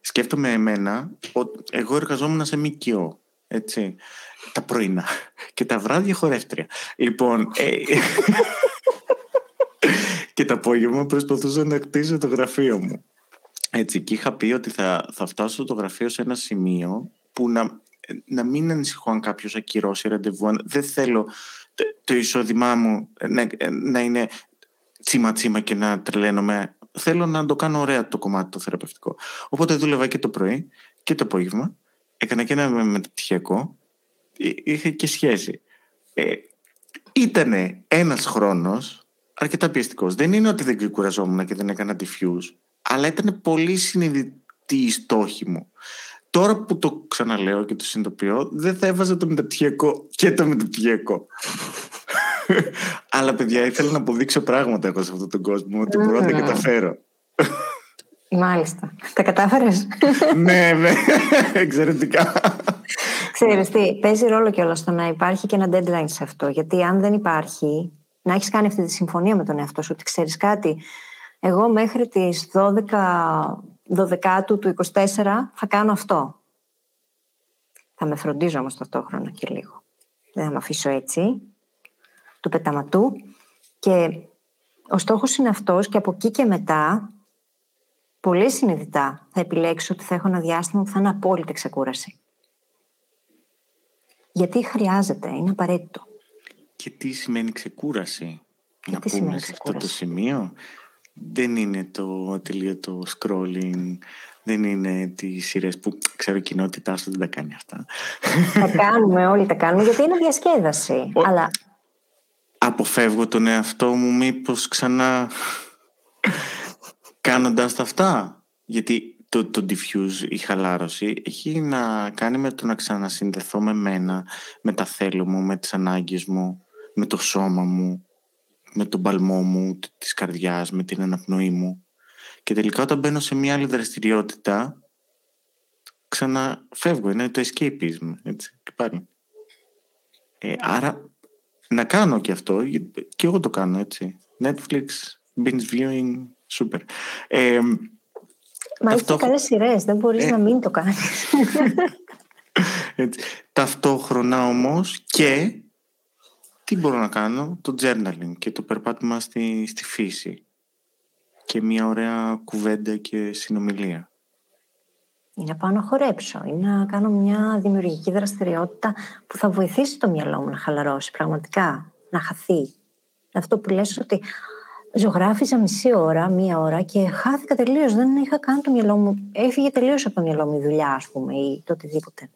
σκέφτομαι εμένα, ότι εγώ εργαζόμουν σε ΜΚΟ, έτσι, τα πρωινά *laughs* και τα βράδια χορεύτρια. Λοιπόν, ε, *laughs* και τα απόγευμα προσπαθούσα να κτίσω το γραφείο μου. Έτσι, και είχα πει ότι θα, θα φτάσω το γραφείο σε ένα σημείο που να, να μην ανησυχώ αν κάποιος ακυρώσει ραντεβού. Δεν θέλω το εισόδημά μου να, να είναι τσίμα τσίμα και να τρελαίνομαι. Θέλω να το κάνω ωραία το κομμάτι το θεραπευτικό. Οπότε δούλευα και το πρωί και το απόγευμα. Έκανα και ένα μεταπτυχιακό. Είχε και σχέση. Ε, ήτανε ένας χρόνος αρκετά πιεστικός. Δεν είναι ότι δεν κουραζόμουν και δεν έκανα diffuse, αλλά ήταν πολύ συνειδητή η στόχη μου. Τώρα που το ξαναλέω και το συνειδητοποιώ, δεν θα έβαζα το μεταπτυχιακό και το μεταπτυχιακό. Αλλά παιδιά, ήθελα να αποδείξω πράγματα εγώ σε αυτόν τον κόσμο, ότι μπορώ να τα καταφέρω. Μάλιστα. Τα κατάφερες; ναι, ναι. Εξαιρετικά. Ξέρεις τι, παίζει ρόλο κιόλας το να υπάρχει και ένα deadline σε αυτό. Γιατί αν δεν υπάρχει, να έχεις κάνει αυτή τη συμφωνία με τον εαυτό σου, ότι ξέρεις κάτι, εγώ μέχρι τις 12, 12 του 24 θα κάνω αυτό. Θα με φροντίζω όμως ταυτόχρονα και λίγο. Δεν θα με αφήσω έτσι, του πεταματού. Και ο στόχος είναι αυτός και από εκεί και μετά, πολύ συνειδητά θα επιλέξω ότι θα έχω ένα διάστημα που θα είναι απόλυτη ξεκούραση. Γιατί χρειάζεται, είναι απαραίτητο. Και τι σημαίνει ξεκούραση; Και να τι πούμε σε αυτό το σημείο. Δεν είναι το ατελείωτο scrolling, δεν είναι τις σειρές που ξέρω η κοινότητά σου δεν τα κάνει αυτά. Τα κάνουμε, όλοι τα κάνουμε, γιατί είναι διασκέδαση. Αλλά... Αποφεύγω τον εαυτό μου μήπως ξανά κάνοντας τα αυτά. Γιατί το, το diffuse, η χαλάρωση, έχει να κάνει με το να ξανασυνδεθώ με μένα, με τα θέλω μου, με τις ανάγκες μου, με το σώμα μου, με τον παλμό μου, της καρδιάς, με την αναπνοή μου. Και τελικά όταν μπαίνω σε μια άλλη δραστηριότητα, ξαναφεύγω, είναι το escapism, έτσι, και πάλι. Ε, άρα, να κάνω και αυτό, και εγώ το κάνω, έτσι. Netflix, binge viewing, super. Ε, Μα έχεις και καλές σειρές, δεν μπορείς ε. να μην το κάνεις. *laughs* Έτσι. Ταυτόχρονα όμως και τι μπορώ να κάνω, το journaling και το περπάτημα στη, στη φύση και μια ωραία κουβέντα και συνομιλία. Είναι να πάω να χορέψω, είναι να κάνω μια δημιουργική δραστηριότητα που θα βοηθήσει το μυαλό μου να χαλαρώσει πραγματικά, να χαθεί. Αυτό που λες ότι ζωγράφιζα μισή ώρα, μία ώρα και χάθηκα τελείως. Δεν είχα καν το μυαλό μου. Έφυγε τελείως από το μυαλό μου η δουλειά, ας πούμε, ή το οτιδήποτε.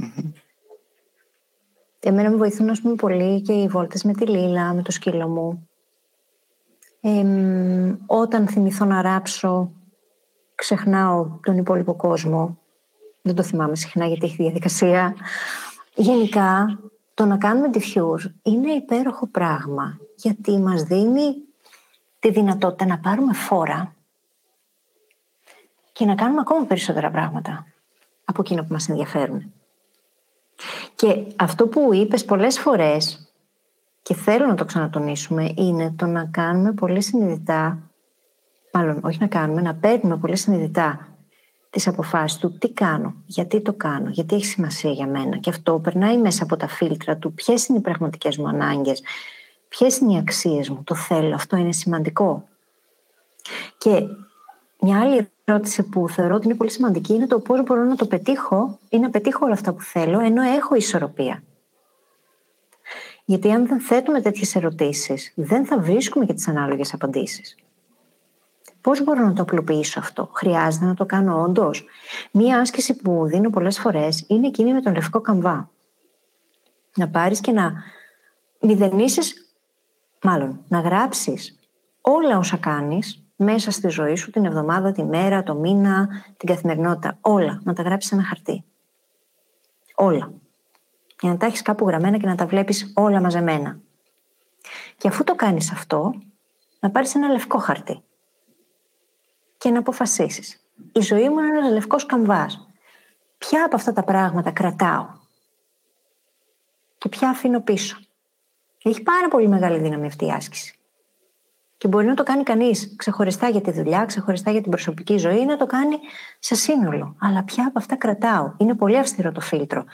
Mm-hmm. Εμένα με βοηθούν, ας πούμε, πολύ και οι βόλτες με τη Λίλα, με το σκύλο μου. όταν θυμηθώ να ράψω, ξεχνάω τον υπόλοιπο κόσμο. Δεν το θυμάμαι συχνά γιατί έχει διαδικασία. Γενικά, το να κάνουμε diffuse είναι υπέροχο πράγμα γιατί μας δίνει τη δυνατότητα να πάρουμε φόρα και να κάνουμε ακόμα περισσότερα πράγματα από εκείνο που μας ενδιαφέρουν. Και αυτό που είπες πολλές φορές και θέλω να το ξανατονίσουμε είναι το να κάνουμε πολύ συνειδητά μάλλον όχι να κάνουμε, να παίρνουμε πολύ συνειδητά τις αποφάσεις του τι κάνω, γιατί το κάνω, γιατί έχει σημασία για μένα και αυτό περνάει μέσα από τα φίλτρα του ποιες είναι οι πραγματικές μου ανάγκες, Ποιες είναι οι αξίες μου, το θέλω, αυτό είναι σημαντικό. Και μια άλλη ερώτηση που θεωρώ ότι είναι πολύ σημαντική είναι το πώς μπορώ να το πετύχω ή να πετύχω όλα αυτά που θέλω ενώ έχω ισορροπία. Γιατί αν δεν θέτουμε τέτοιες ερωτήσεις, δεν θα βρίσκουμε και τις ανάλογες απαντήσεις. Πώς μπορώ να το απλοποιήσω αυτό, Χρειάζεται να το κάνω όντως; Μία άσκηση που δίνω πολλές φορές είναι εκείνη με τον λευκό καμβά. Να πάρεις και να μηδενίσεις μάλλον να γράψεις όλα όσα κάνεις μέσα στη ζωή σου, την εβδομάδα, τη μέρα, το μήνα, την καθημερινότητα, όλα, να τα γράψεις σε ένα χαρτί. Όλα. Για να τα έχεις κάπου γραμμένα και να τα βλέπεις όλα μαζεμένα. Και αφού το κάνεις αυτό, να πάρεις ένα λευκό χαρτί και να αποφασίσεις. Η ζωή μου είναι ένας λευκός καμβάς. Ποια από αυτά τα πράγματα κρατάω; Και ποια αφήνω πίσω; Έχει πάρα πολύ μεγάλη δύναμη αυτή η άσκηση. Και μπορεί να το κάνει κανείς ξεχωριστά για τη δουλειά, ξεχωριστά για την προσωπική ζωή, να το κάνει σε σύνολο. Αλλά ποια από αυτά κρατάω. Είναι πολύ αυστηρό το φίλτρο.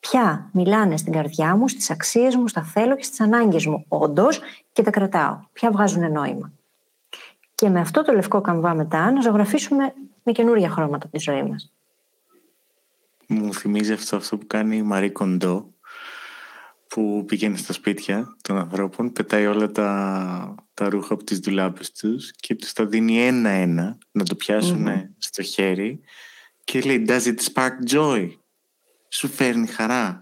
Ποια μιλάνε στην καρδιά μου, στις αξίες μου, στα θέλω και στις ανάγκες μου, όντως, και τα κρατάω. Ποια βγάζουν νόημα. Και με αυτό το λευκό καμβά μετά να ζωγραφίσουμε με καινούργια χρώματα τη ζωή μας. Μου θυμίζει αυτό, αυτό που κάνει η Μαρή Κοντό που πηγαίνει στα σπίτια των ανθρώπων, πετάει όλα τα, τα ρούχα από τις δουλάπες τους και τους τα δίνει ένα-ένα να το πιασουν στο χέρι και λέει «Does it spark joy» Σου φέρνει χαρά.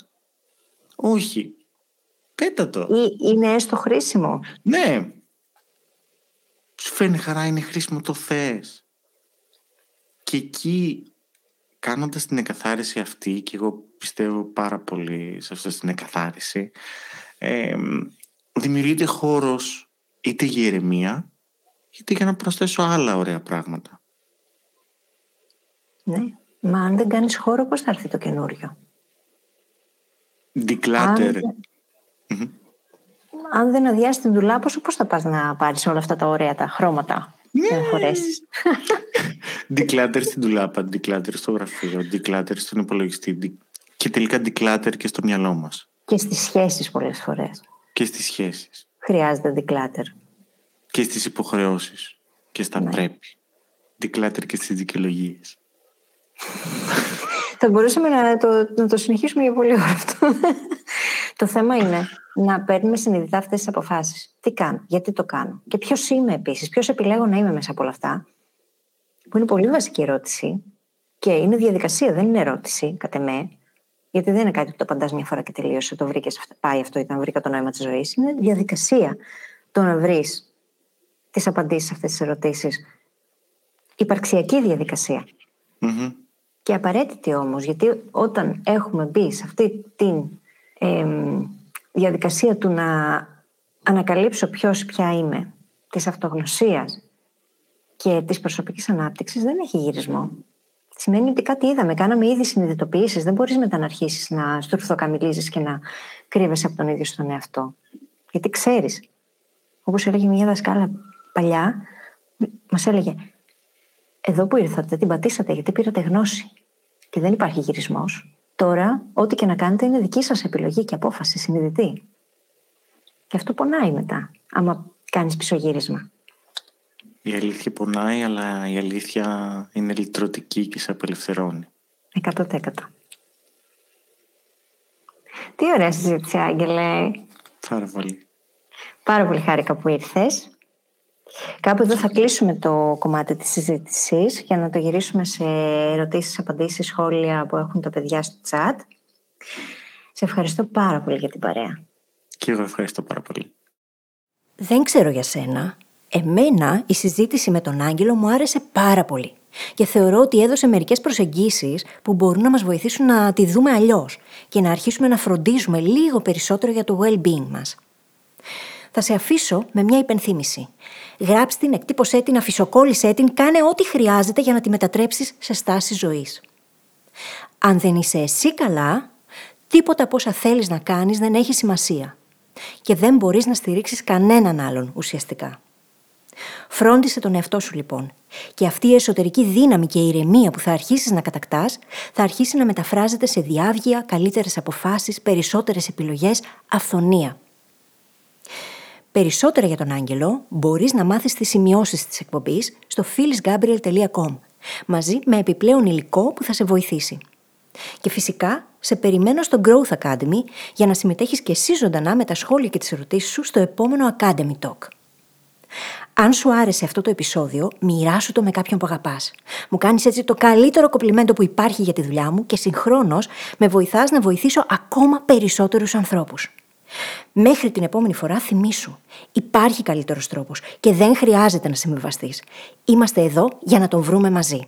Όχι. Πέτα το. Ή είναι έστω χρήσιμο. Ναι. Σου φέρνει χαρά, είναι χρήσιμο, το θες. Και εκεί κάνοντας την εκαθάριση αυτή και εγώ πιστεύω πάρα πολύ σε αυτή την εκαθάριση ε, δημιουργείται χώρος είτε για ηρεμία είτε για να προσθέσω άλλα ωραία πράγματα. Ναι, μα αν δεν κάνεις χώρο πώς θα έρθει το καινούριο; Declutter. Αν, αν δεν αδειάσει την δουλάπα σου, πώς θα πας να πάρεις όλα αυτά τα ωραία τα χρώματα; Yeah. να χωρέσεις. *laughs* declutter στην δουλάπα, declutter στο γραφείο, declutter στον υπολογιστή και τελικά declutter και στο μυαλό μας. Και στις σχέσεις πολλές φορές. Και στις σχέσεις. Χρειάζεται declutter. Και στις υποχρεώσεις. Και στα ναι. πρέπει. Declutter και στις δικαιολογίες. Θα μπορούσαμε να το, να το συνεχίσουμε για πολύ ώρα αυτό. το θέμα είναι να παίρνουμε συνειδητά αυτές τις αποφάσεις. Τι κάνω, γιατί το κάνω και ποιος είμαι επίσης, ποιος επιλέγω να είμαι μέσα από όλα αυτά. Που είναι πολύ βασική ερώτηση και είναι διαδικασία, δεν είναι ερώτηση, κατά με. Γιατί δεν είναι κάτι που το απαντά μια φορά και τελείωσε, το βρήκες, πάει αυτό, ήταν βρήκα το νόημα της ζωής. Είναι διαδικασία το να βρεις τις απαντήσεις σε αυτές τις ερωτήσεις. Υπαρξιακή διαδικασία. Και απαραίτητη όμως, γιατί όταν έχουμε μπει σε αυτή τη διαδικασία του να ανακαλύψω ποιος ποια είμαι, της αυτογνωσίας και της προσωπικής ανάπτυξης, δεν έχει γυρισμό. Σημαίνει ότι κάτι είδαμε, κάναμε ήδη συνειδητοποιήσει. Δεν μπορείς μετά να αρχίσεις να στουρθοκαμιλίζει και να κρύβεσαι από τον ίδιο στον εαυτό. Γιατί ξέρεις. Όπως έλεγε μια δασκάλα παλιά, μας έλεγε: εδώ που ήρθατε, την πατήσατε γιατί πήρατε γνώση και δεν υπάρχει γυρισμός. Τώρα, ό,τι και να κάνετε είναι δική σας επιλογή και απόφαση συνειδητή. Και αυτό πονάει μετά, άμα κάνεις πισωγύρισμα. Η αλήθεια πονάει, αλλά η αλήθεια είναι λυτρωτική και σε απελευθερώνει. 100%. Τι ωραία συζήτηση, Άγγελε. Πάρα πολύ. Πάρα πολύ χάρηκα που ήρθες. Κάπου εδώ θα κλείσουμε το κομμάτι της συζήτησης για να το γυρίσουμε σε ερωτήσεις, απαντήσεις, σχόλια που έχουν τα παιδιά στο chat. Σε ευχαριστώ πάρα πολύ για την παρέα. Και εγώ ευχαριστώ πάρα πολύ. Δεν ξέρω για σένα. Εμένα η συζήτηση με τον Άγγελο μου άρεσε πάρα πολύ. Και θεωρώ ότι έδωσε μερικές προσεγγίσεις που μπορούν να μας βοηθήσουν να τη δούμε αλλιώς και να αρχίσουμε να φροντίζουμε λίγο περισσότερο για το well-being μας. Θα σε αφήσω με μια υπενθύμηση. Γράψτε την, εκτύπωσέ την, αφισοκόλλησέ την, κάνε ό,τι χρειάζεται για να τη μετατρέψεις σε στάση ζωής. Αν δεν είσαι εσύ καλά, τίποτα από όσα θέλεις να κάνεις δεν έχει σημασία. Και δεν μπορείς να στηρίξεις κανέναν άλλον ουσιαστικά. Φρόντισε τον εαυτό σου λοιπόν. Και αυτή η εσωτερική δύναμη και η ηρεμία που θα αρχίσεις να κατακτάς, θα αρχίσει να μεταφράζεται σε διάβγεια, καλύτερες αποφάσεις, περισσότερες επιλογές, αυθονία. Περισσότερα για τον Άγγελο μπορείς να μάθεις τις σημειώσεις της εκπομπής στο phyllisgabriel.com μαζί με επιπλέον υλικό που θα σε βοηθήσει. Και φυσικά σε περιμένω στο Growth Academy για να συμμετέχεις και εσύ ζωντανά με τα σχόλια και τις ερωτήσεις σου στο επόμενο Academy Talk. Αν σου άρεσε αυτό το επεισόδιο, μοιράσου το με κάποιον που αγαπάς. Μου κάνεις έτσι το καλύτερο κοπλιμέντο που υπάρχει για τη δουλειά μου και συγχρόνως με βοηθάς να βοηθήσω ακόμα περισσότερους ανθρώπους. Μέχρι την επόμενη φορά θυμήσου. Υπάρχει καλύτερος τρόπος και δεν χρειάζεται να συμβιβαστείς. Είμαστε εδώ για να τον βρούμε μαζί.